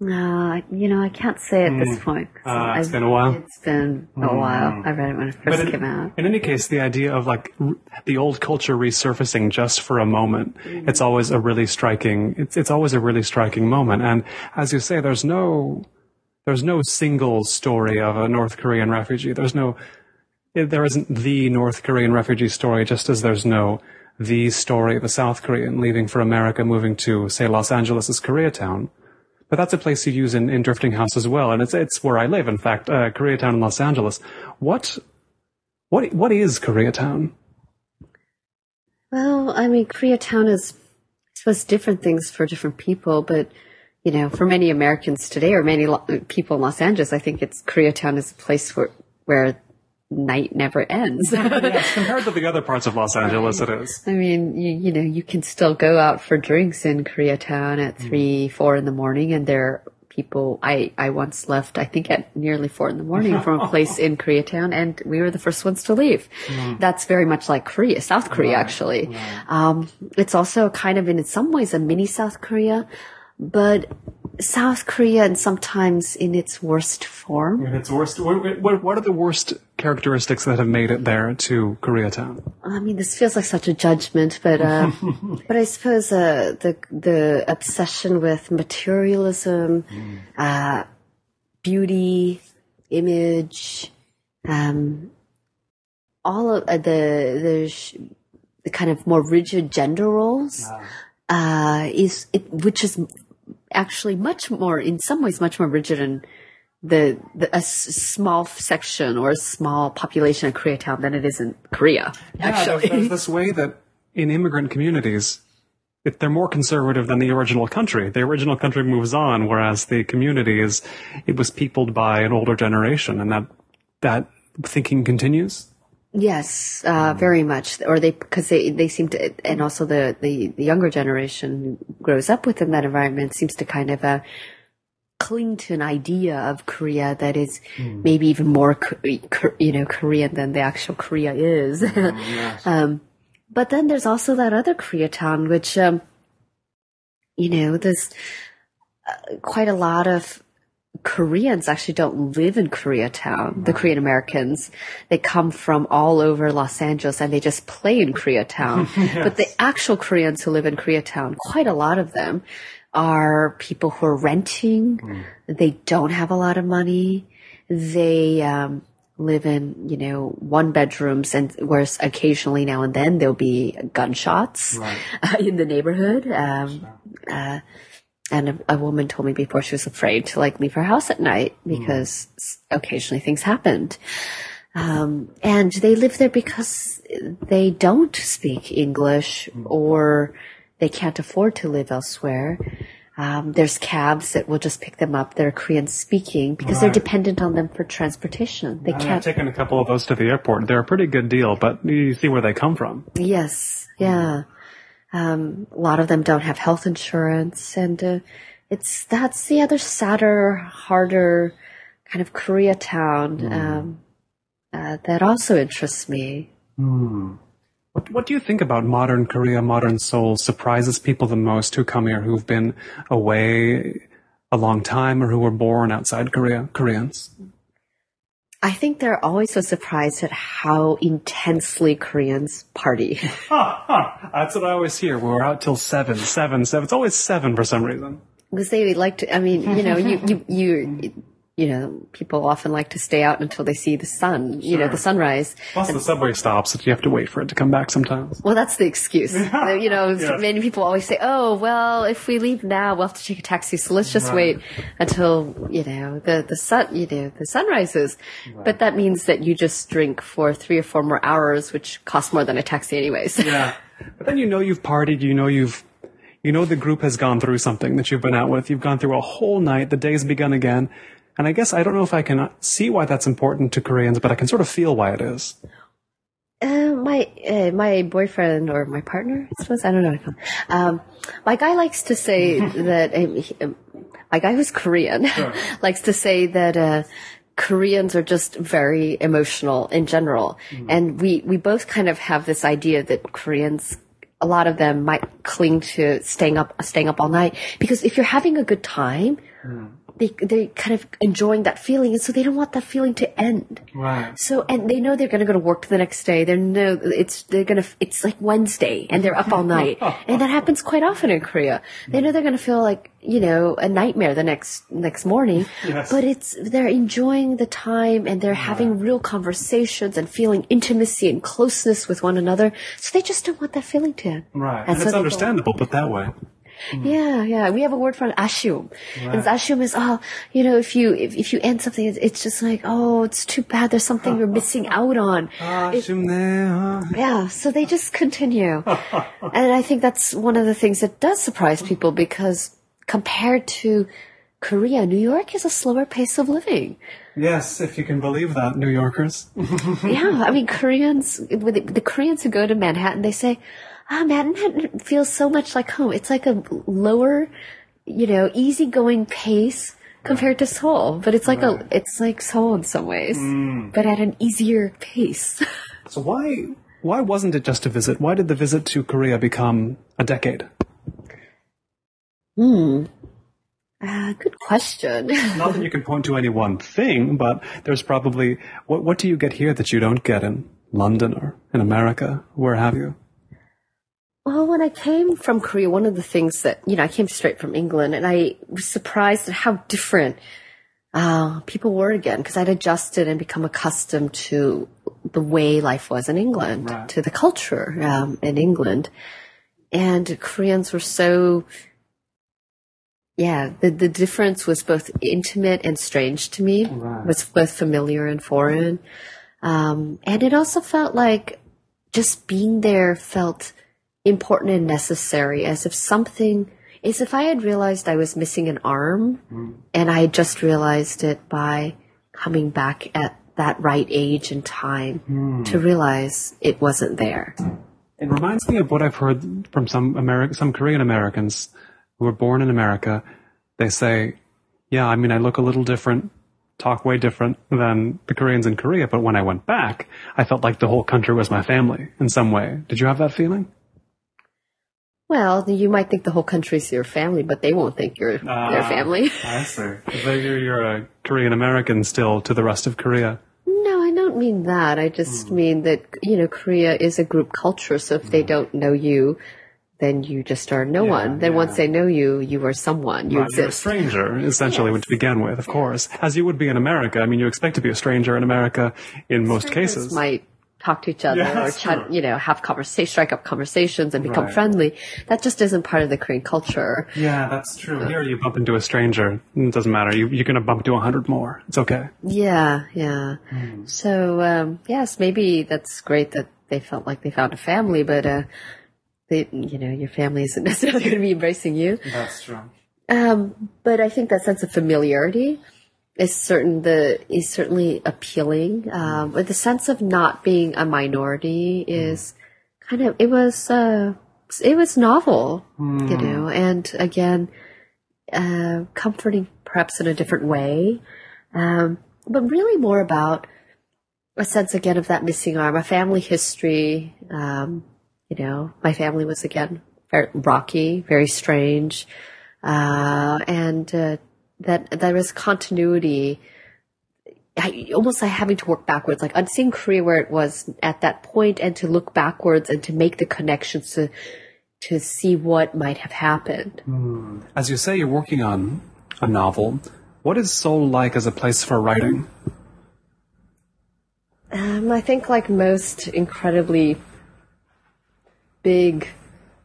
No, you know, I can't say at this hmm. point. Uh, it's been a while. It's been a mm. while. I read it when it first in, came out. In any case, the idea of like the old culture resurfacing just for a moment, mm. it's always a really striking. It's it's always a really striking moment. And as you say, there's no there's no single story of a North Korean refugee. There's no there isn't the North Korean refugee story, just as there's no the story of a South Korean leaving for America, moving to say Los Angeles' Koreatown but that's a place you use in, in Drifting House as well, and it's it's where I live. In fact, uh, Koreatown in Los Angeles. What what what is Koreatown? Well, I mean, Koreatown is I suppose different things for different people, but you know, for many Americans today or many lo- people in Los Angeles, I think it's Koreatown is a place where where night never ends. yes, compared to the other parts of Los Angeles, it is. I mean, you, you know, you can still go out for drinks in Koreatown at three, mm. four in the morning, and there are people. I I once left, I think, at nearly four in the morning from a place in Koreatown, and we were the first ones to leave. Mm. That's very much like Korea, South Korea, right. actually. Right. Um, it's also kind of in some ways a mini South Korea, but South Korea and sometimes in its worst form. In its worst, what, what, what, are the worst characteristics that have made it there to Koreatown? I mean, this feels like such a judgment, but uh, but I suppose uh, the the obsession with materialism, mm. uh, beauty, image, um, all of uh, the the the kind of more rigid gender roles. Uh, is it, which is actually much more, in some ways, much more rigid and the, the a s- small section or a small population of Koreatown than it is in Korea. Yeah, actually, there's, there's this way that in immigrant communities, it, they're more conservative than the original country. The original country moves on, whereas the community is it was peopled by an older generation, and that that thinking continues. Yes, uh, very much. Or they, because they, they seem to, and also the, the, the younger generation grows up within that environment seems to kind of, uh, cling to an idea of Korea that is maybe even more, you know, Korean than the actual Korea is. um, but then there's also that other Koreatown, which, um, you know, there's uh, quite a lot of Koreans actually don't live in Koreatown, the Korean Americans. They come from all over Los Angeles and they just play in Koreatown. But the actual Koreans who live in Koreatown, quite a lot of them are people who are renting. They don't have a lot of money. They, um, live in, you know, one bedrooms and whereas occasionally now and then there'll be gunshots uh, in the neighborhood. Um, uh, and a, a woman told me before she was afraid to like leave her house at night because s- occasionally things happened. Um, and they live there because they don't speak English or they can't afford to live elsewhere. Um, there's cabs that will just pick them up. They're Korean speaking because they're dependent on them for transportation. They I've can't. taken a couple of those to the airport. They're a pretty good deal, but you see where they come from. Yes, yeah. Um, a lot of them don't have health insurance, and uh, it's that's the other sadder, harder kind of Koreatown um, uh, that also interests me. What, what do you think about modern Korea, modern Seoul surprises people the most who come here who've been away a long time or who were born outside Korea, Koreans? I think they're always so surprised at how intensely Koreans party. Ha ha. That's what I always hear. We're out till seven, seven, seven. It's always seven for some reason. because they like to. I mean, you know, you you you you know, people often like to stay out until they see the sun. You know, the sunrise. Plus the subway stops that you have to wait for it to come back sometimes. Well, that's the excuse. You know, Yes. many people always say, "Oh, well, if we leave now, we'll have to take a taxi. So let's just Right. wait until you know the the sun, you know, the sun rises." But that means that you just drink for three or four more hours, which costs more than a taxi, anyways. Yeah. But then you know you've partied, you know you've, you know the group has gone through something that you've been out with. You've gone through a whole night, the day's begun again. And I guess I don't know if I can see why that's important to Koreans, but I can sort of feel why it is. Uh, my uh, my boyfriend or my partner, I suppose I don't know. What to call him. Um, my guy likes to say that um, he- um, my guy who's Korean likes to say that uh, Koreans are just very emotional in general, and we we both kind of have this idea that Koreans. A lot of them might cling to staying up, staying up all night because if you're having a good time, they they kind of enjoying that feeling, and so they don't want that feeling to end. Right. So, and they know they're going to go to work the next day. They know it's they're going to. It's like Wednesday, and they're up all night, and that happens quite often in Korea. They know they're going to feel like you know a nightmare the next next morning, Yes. but it's they're enjoying the time and they're having real conversations and feeling intimacy and closeness with one another. So they just don't want that feeling to end. Right. And And, so it's understandable, but that way. Mm. Yeah, yeah. We have a word for it, ashum. And ashum is, oh, you know, if you, if, if you end something, it's, it's just like, oh, it's too bad. There's something you're missing out on. Ah, yeah. So they just continue. and I think that's one of the things that does surprise people because compared to Korea, New York is a slower pace of living. Yes, if you can believe that, New Yorkers. yeah. I mean, Koreans, with the, the Koreans who go to Manhattan, they say, ah, Manhattan feels so much like home. It's like a lower, you know, easygoing pace compared to Seoul, but it's like a, it's like Seoul in some ways, but at an easier pace. So why why wasn't it just a visit? Why did the visit to Korea become a decade? Hmm. Uh, good question. Not that you can point to any one thing, but there's probably what what do you get here that you don't get in London or in America? Where have you? Well, when I came from Korea, one of the things that, you know, I came straight from England and I was surprised at how different uh, people were again because I'd adjusted and become accustomed to the way life was in England, Right. to the culture um, in England. And Koreans were so, yeah, the, the difference was both intimate and strange to me, Right. was both familiar and foreign. Um, and it also felt like just being there felt important and necessary, as if something, as if I had realized I was missing an arm, mm-hmm. and I had just realized it by coming back at that right age and time mm-hmm. to realize it wasn't there. It reminds me of what I've heard from some Ameri- some Korean Americans who were born in America. They say, Yeah, I mean, I look a little different, talk way different than the Koreans in Korea, but when I went back, I felt like the whole country was my family in some way. Did you have that feeling? Well, you might think the whole country's your family, but they won't think you're Ah. their family. I see. You're, you're a Korean American still to the rest of Korea. No, I don't mean that. I Hmm. just mean that, you know, Korea is a group culture, so if they don't know you, then you just are no Yeah, one. Then yeah. once they know you, you are someone. You Right, you're a stranger, essentially, to begin with, of course. As you would be in America. I mean, you expect to be a stranger in America in most cases. might talk to each other Yeah, or chat, true. you know, have conversation, strike up conversations and become Right. friendly. That just isn't part of the Korean culture. Yeah, that's true. Here you bump into a stranger. It doesn't matter. You, you're going to bump into a hundred more. It's okay. Yeah, yeah. Hmm. So, um, yes, maybe that's great that they felt like they found a family, but, uh, they, you know, your family isn't necessarily going to be embracing you. That's true. Um, but I think that sense of familiarity is certain the is certainly appealing. Um, but the sense of not being a minority is kind of it was uh, it was novel, you know, and again, uh, comforting perhaps in a different way, um, but really more about a sense again of that missing arm, a family history. Um, you know, my family was again very rocky, very strange uh, and uh, that there is continuity. I, almost like having to work backwards, like I'm seeing Korea where it was at that point, and to look backwards and to make the connections to to see what might have happened. As you say, you're working on a novel. What is Seoul like as a place for writing? Um, I think, like most incredibly big,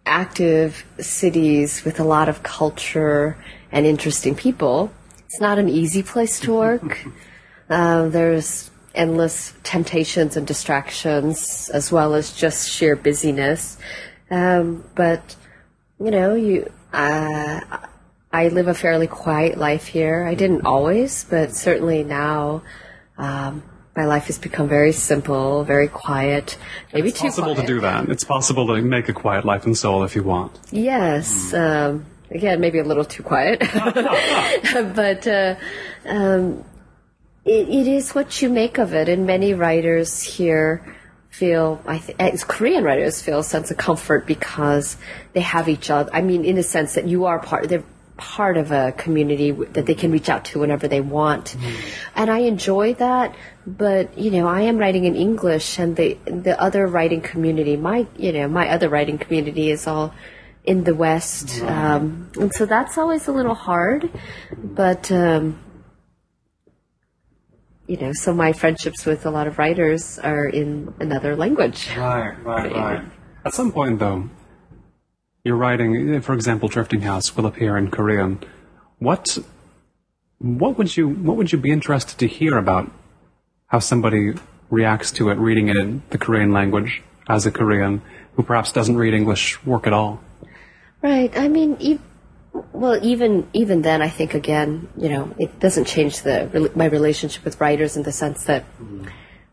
active cities with a lot of culture and interesting people, it's not an easy place to work. uh, there's endless temptations and distractions, as well as just sheer busyness. Um, but you know, you. Uh, I live a fairly quiet life here. I didn't always, but certainly now, um, my life has become very simple, very quiet. Maybe It's too possible quiet. to do that. It's possible to make a quiet life in Seoul if you want. Yes. Um, again, maybe a little too quiet, but uh, um, it, it is what you make of it. And many writers here feel, I th- as Korean writers feel a sense of comfort because they have each other. I mean, in a sense that you are part. They're part of a community that they can reach out to whenever they want, and I enjoy that. But you know, I am writing in English, and the the other writing community, my you know, my other writing community is all in the West, um, and so that's always a little hard. But um, you know, so my friendships with a lot of writers are in another language. Right, right, right. At some point, though, you're writing, for example, Drifting House will appear in Korean. What, what would you, what would you be interested to hear about how somebody reacts to it, reading it in the Korean language as a Korean who perhaps doesn't read English work at all? Right. I mean, e- well, even even then, I think again, you know, it doesn't change the my relationship with writers in the sense that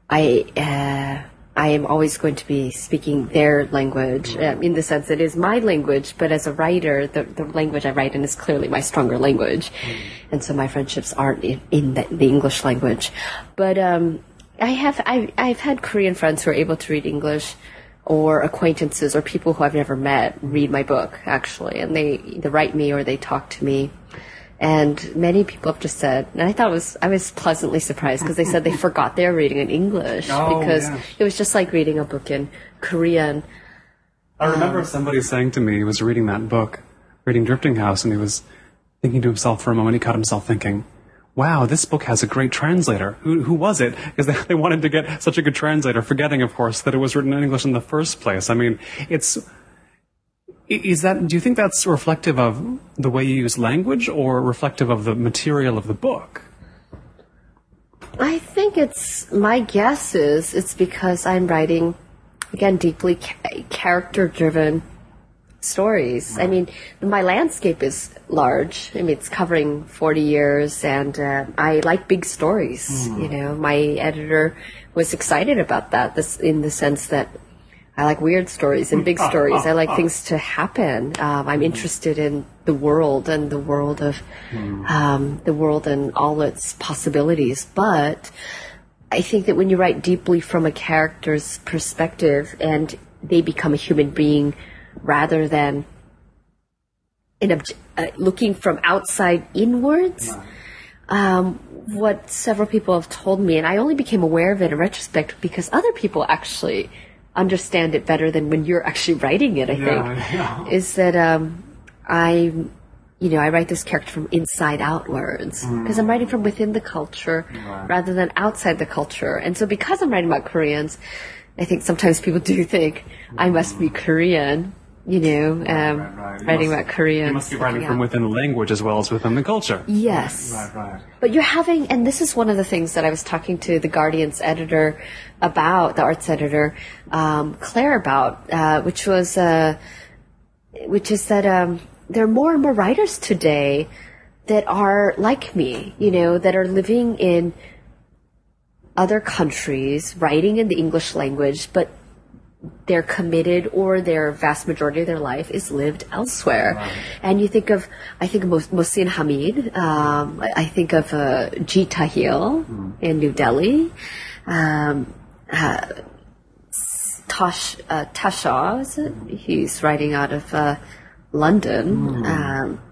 I uh, I am always going to be speaking their language um, in the sense it is my language, but as a writer, the the language I write in is clearly my stronger language, and so my friendships aren't in, in the, the English language, but um, I have I I've had Korean friends who are able to read English or acquaintances or people who I've never met read my book actually, and they either write me or they talk to me. And many people have just said, and I thought it was I was pleasantly surprised because they said they forgot they were reading in English Oh, because yeah. it was just like reading a book in Korean. I remember um, somebody saying to me, he was reading that book, reading Drifting House, and he was thinking to himself for a moment, he caught himself thinking, wow, this book has a great translator. Who, who was it? Because they, they wanted to get such a good translator, forgetting, of course, that it was written in English in the first place. I mean, it's, is that, do you think that's reflective of the way you use language or reflective of the material of the book? I think it's my guess is it's because I'm writing again deeply ca- character driven stories. I mean, my landscape is large. I mean, it's covering 40 years and uh, I like big stories, you know. My editor was excited about that this in the sense that I like weird stories and big stories. I like things to happen. Um, I'm interested in the world and the world of um, the world and all its possibilities. But I think that when you write deeply from a character's perspective and they become a human being rather than in uh, looking from outside inwards. Um, what several people have told me, and I only became aware of it in retrospect because other people actually understand it better than when you're actually writing it. I think yeah. is that um, I, you know, I write this character from inside outwards because I'm writing from within the culture rather than outside the culture, and so because I'm writing about Koreans, I think sometimes people do think I must be Korean. You know, um, right, right. You writing must- about Koreans. You must be writing from out. within the language as well as within the culture. Yes. Right, right. But you're having, and this is one of the things that I was talking to the Guardian's editor about, the arts editor, um, Claire about, uh, which was, uh, which is that um, there are more and more writers today that are like me, you know, that are living in other countries, writing in the English language, but they're committed or their vast majority of their life is lived elsewhere. And you think of, I think of Mohsin Hamid, um, I think of uh, Jeet Thayil in New Delhi, um, uh, Tosh, uh, Tash Aw, he's writing out of uh, London. Um,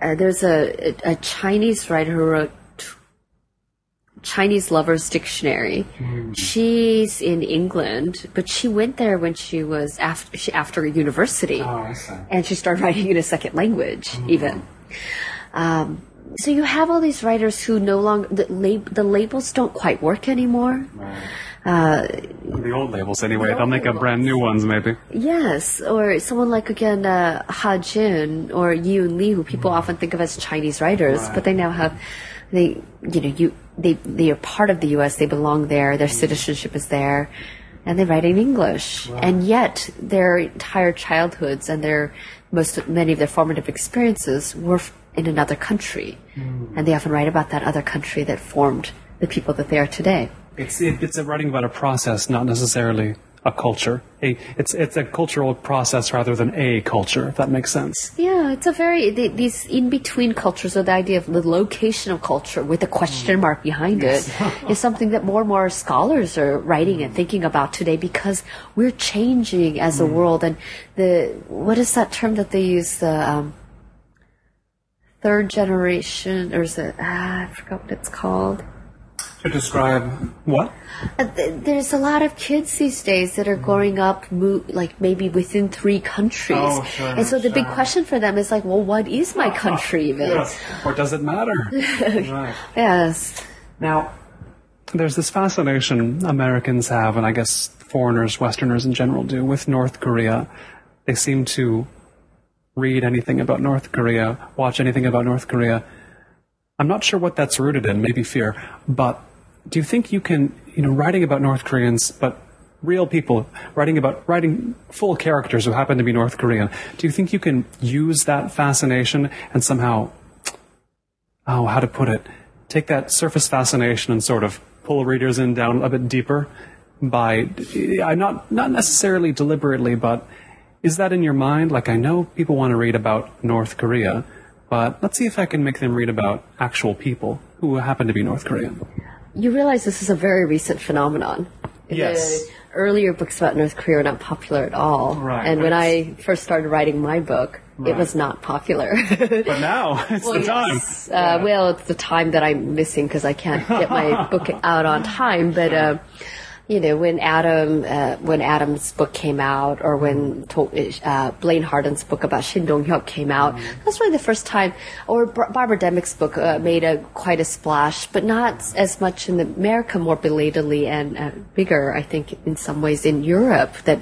uh, there's a, a, a Chinese writer who wrote Chinese Lovers Dictionary. She's in England, but she went there when she was after she, after university, Oh, I see. and she started writing in a second language, even. Um, so you have all these writers who no longer the, lab, the labels don't quite work anymore. The old labels, anyway. The They'll old make up brand new ones, maybe. Yes, or someone like again uh, Ha Jin or Yiyun Li, who people often think of as Chinese writers, but they now have they you know you they they are part of the U.S. They belong there. Their mm. citizenship is there, and they write in English. And yet their entire childhoods and their most many of their formative experiences were in another country, mm. and they often write about that other country that formed the people that they are today. It's it, it's a writing about a process, not necessarily a culture. A, it's it's a cultural process rather than a culture, if that makes sense. Yeah, it's a very the, these in between cultures, or the idea of the location of culture with a question mark behind it, is something that more and more scholars are writing and thinking about today because we're changing as a world. And the what is that term that they use? The um, third generation, or is it? Ah, I forgot what it's called. To describe what? Uh, th- There's a lot of kids these days that are growing up, mo- like maybe within three countries, Oh, sure, and so the big question for them is like, well, what is my country even? Or does it matter? right. Yes. Now, there's this fascination Americans have, and I guess foreigners, Westerners in general do, with North Korea. They seem to read anything about North Korea, watch anything about North Korea. I'm not sure what that's rooted in, maybe fear, but do you think you can, you know, writing about North Koreans, but real people, writing about, writing full characters who happen to be North Korean, do you think you can use that fascination and somehow oh, how to put it, take that surface fascination and sort of pull readers in down a bit deeper by, I'm not, not necessarily deliberately, but is that in your mind? Like, I know people want to read about North Korea, but let's see if I can make them read about actual people who happen to be North Korean. You realize this is a very recent phenomenon. Yes. The earlier books about North Korea were not popular at all. Right, And when I first started writing my book, it was not popular. But now, it's the time. Yes. Uh, Well, it's the time that I'm missing because I can't get my book out on time. But uh, you know, when Adam, uh, when Adam's book came out, or when to- uh, Blaine Harden's book about Shin Dong Hyuk came out, that's really the first time. Or Bar- Barbara Demick's book uh, made a quite a splash, but not as much in America, more belatedly and uh, bigger. I think in some ways in Europe that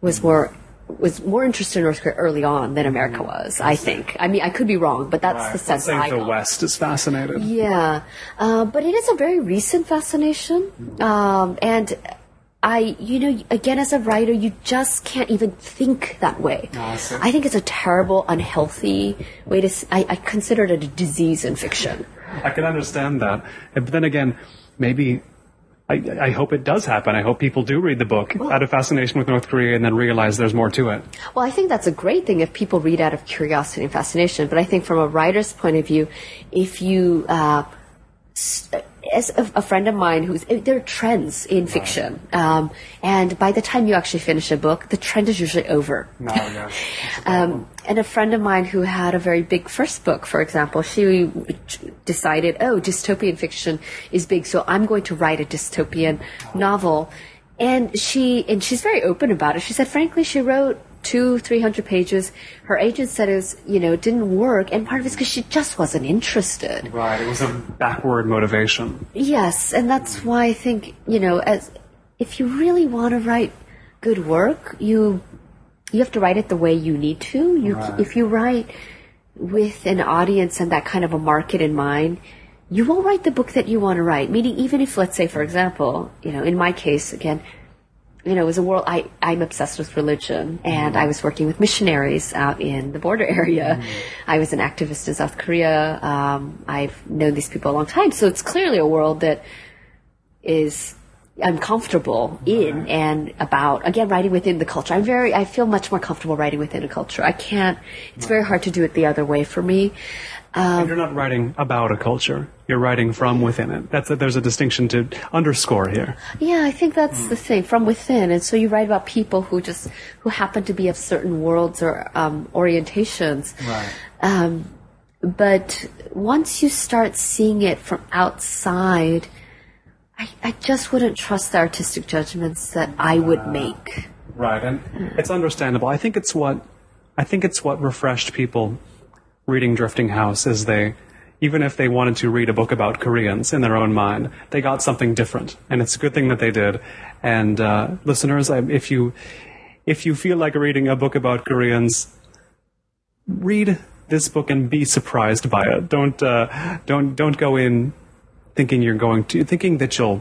was more was more interested in North Korea early on than America was. I think. I mean, I could be wrong, but that's the Let's sense say I the got. West is fascinated. Yeah, uh, but it is a very recent fascination, um, and I, you know, again as a writer, you just can't even think that way. I. I think it's a terrible, unhealthy way to. I consider it a disease in fiction. I can understand that. But then again, maybe I, I hope it does happen. I hope people do read the book out of fascination with North Korea and then realize there's more to it. Well, I think that's a great thing if people read out of curiosity and fascination. But I think from a writer's point of view, if you uh, as a, a, friend of mine who's there are trends in fiction, um, and by the time you actually finish a book, the trend is usually over. No, um, and a friend of mine who had a very big first book, for example, she decided, oh, dystopian fiction is big, so I'm going to write a dystopian novel. And she and she's very open about it. She said, frankly, she wrote two, three hundred pages. Her agent said it was, you know, didn't work, and part of it's because she just wasn't interested. Right. It was a backward motivation. Yes, and that's why I think, you know, as if you really want to write good work, you you have to write it the way you need to. You, right. if you write with an audience and that kind of a market in mind, you won't write the book that you want to write. Meaning, even if, let's say, for example, you know, in my case, again, you know, it was a world, I, I'm obsessed with religion and mm. I was working with missionaries out in the border area. Mm. I was an activist in South Korea. Um, I've known these people a long time. So it's clearly a world that is I'm comfortable in and about again writing within the culture. I'm very I feel much more comfortable writing within a culture. I can't. It's very hard to do it the other way for me. Um, you're not writing about a culture. You're writing from within it. That's a, there's a distinction to underscore here. Yeah, I think that's mm. the thing from within. And so you write about people who just who happen to be of certain worlds or um, orientations. Right. Um, but once you start seeing it from outside, I, I just wouldn't trust the artistic judgments that I would make. Right, and it's understandable. I think it's what I think it's what refreshed people reading Drifting House is they, even if they wanted to read a book about Koreans in their own mind, they got something different, and it's a good thing that they did. And uh, listeners, if you if you feel like reading a book about Koreans, read this book and be surprised by it. Don't uh, don't don't go in thinking you're going to thinking that you'll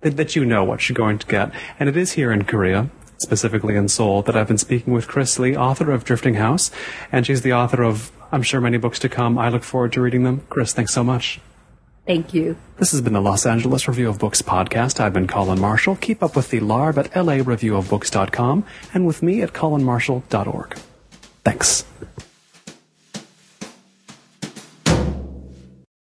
that, that you know what you're going to get. And it is here in Korea specifically in Seoul, that I've been speaking with Krys Lee, author of Drifting House, and she's the author of I'm sure many books to come. I look forward to reading them. Krys, thanks so much. Thank you. This has been the Los Angeles Review of Books podcast. I've been Colin Marshall. Keep up with the LARB at lareviewofbooks.com and with me at colinmarshall.org. Thanks.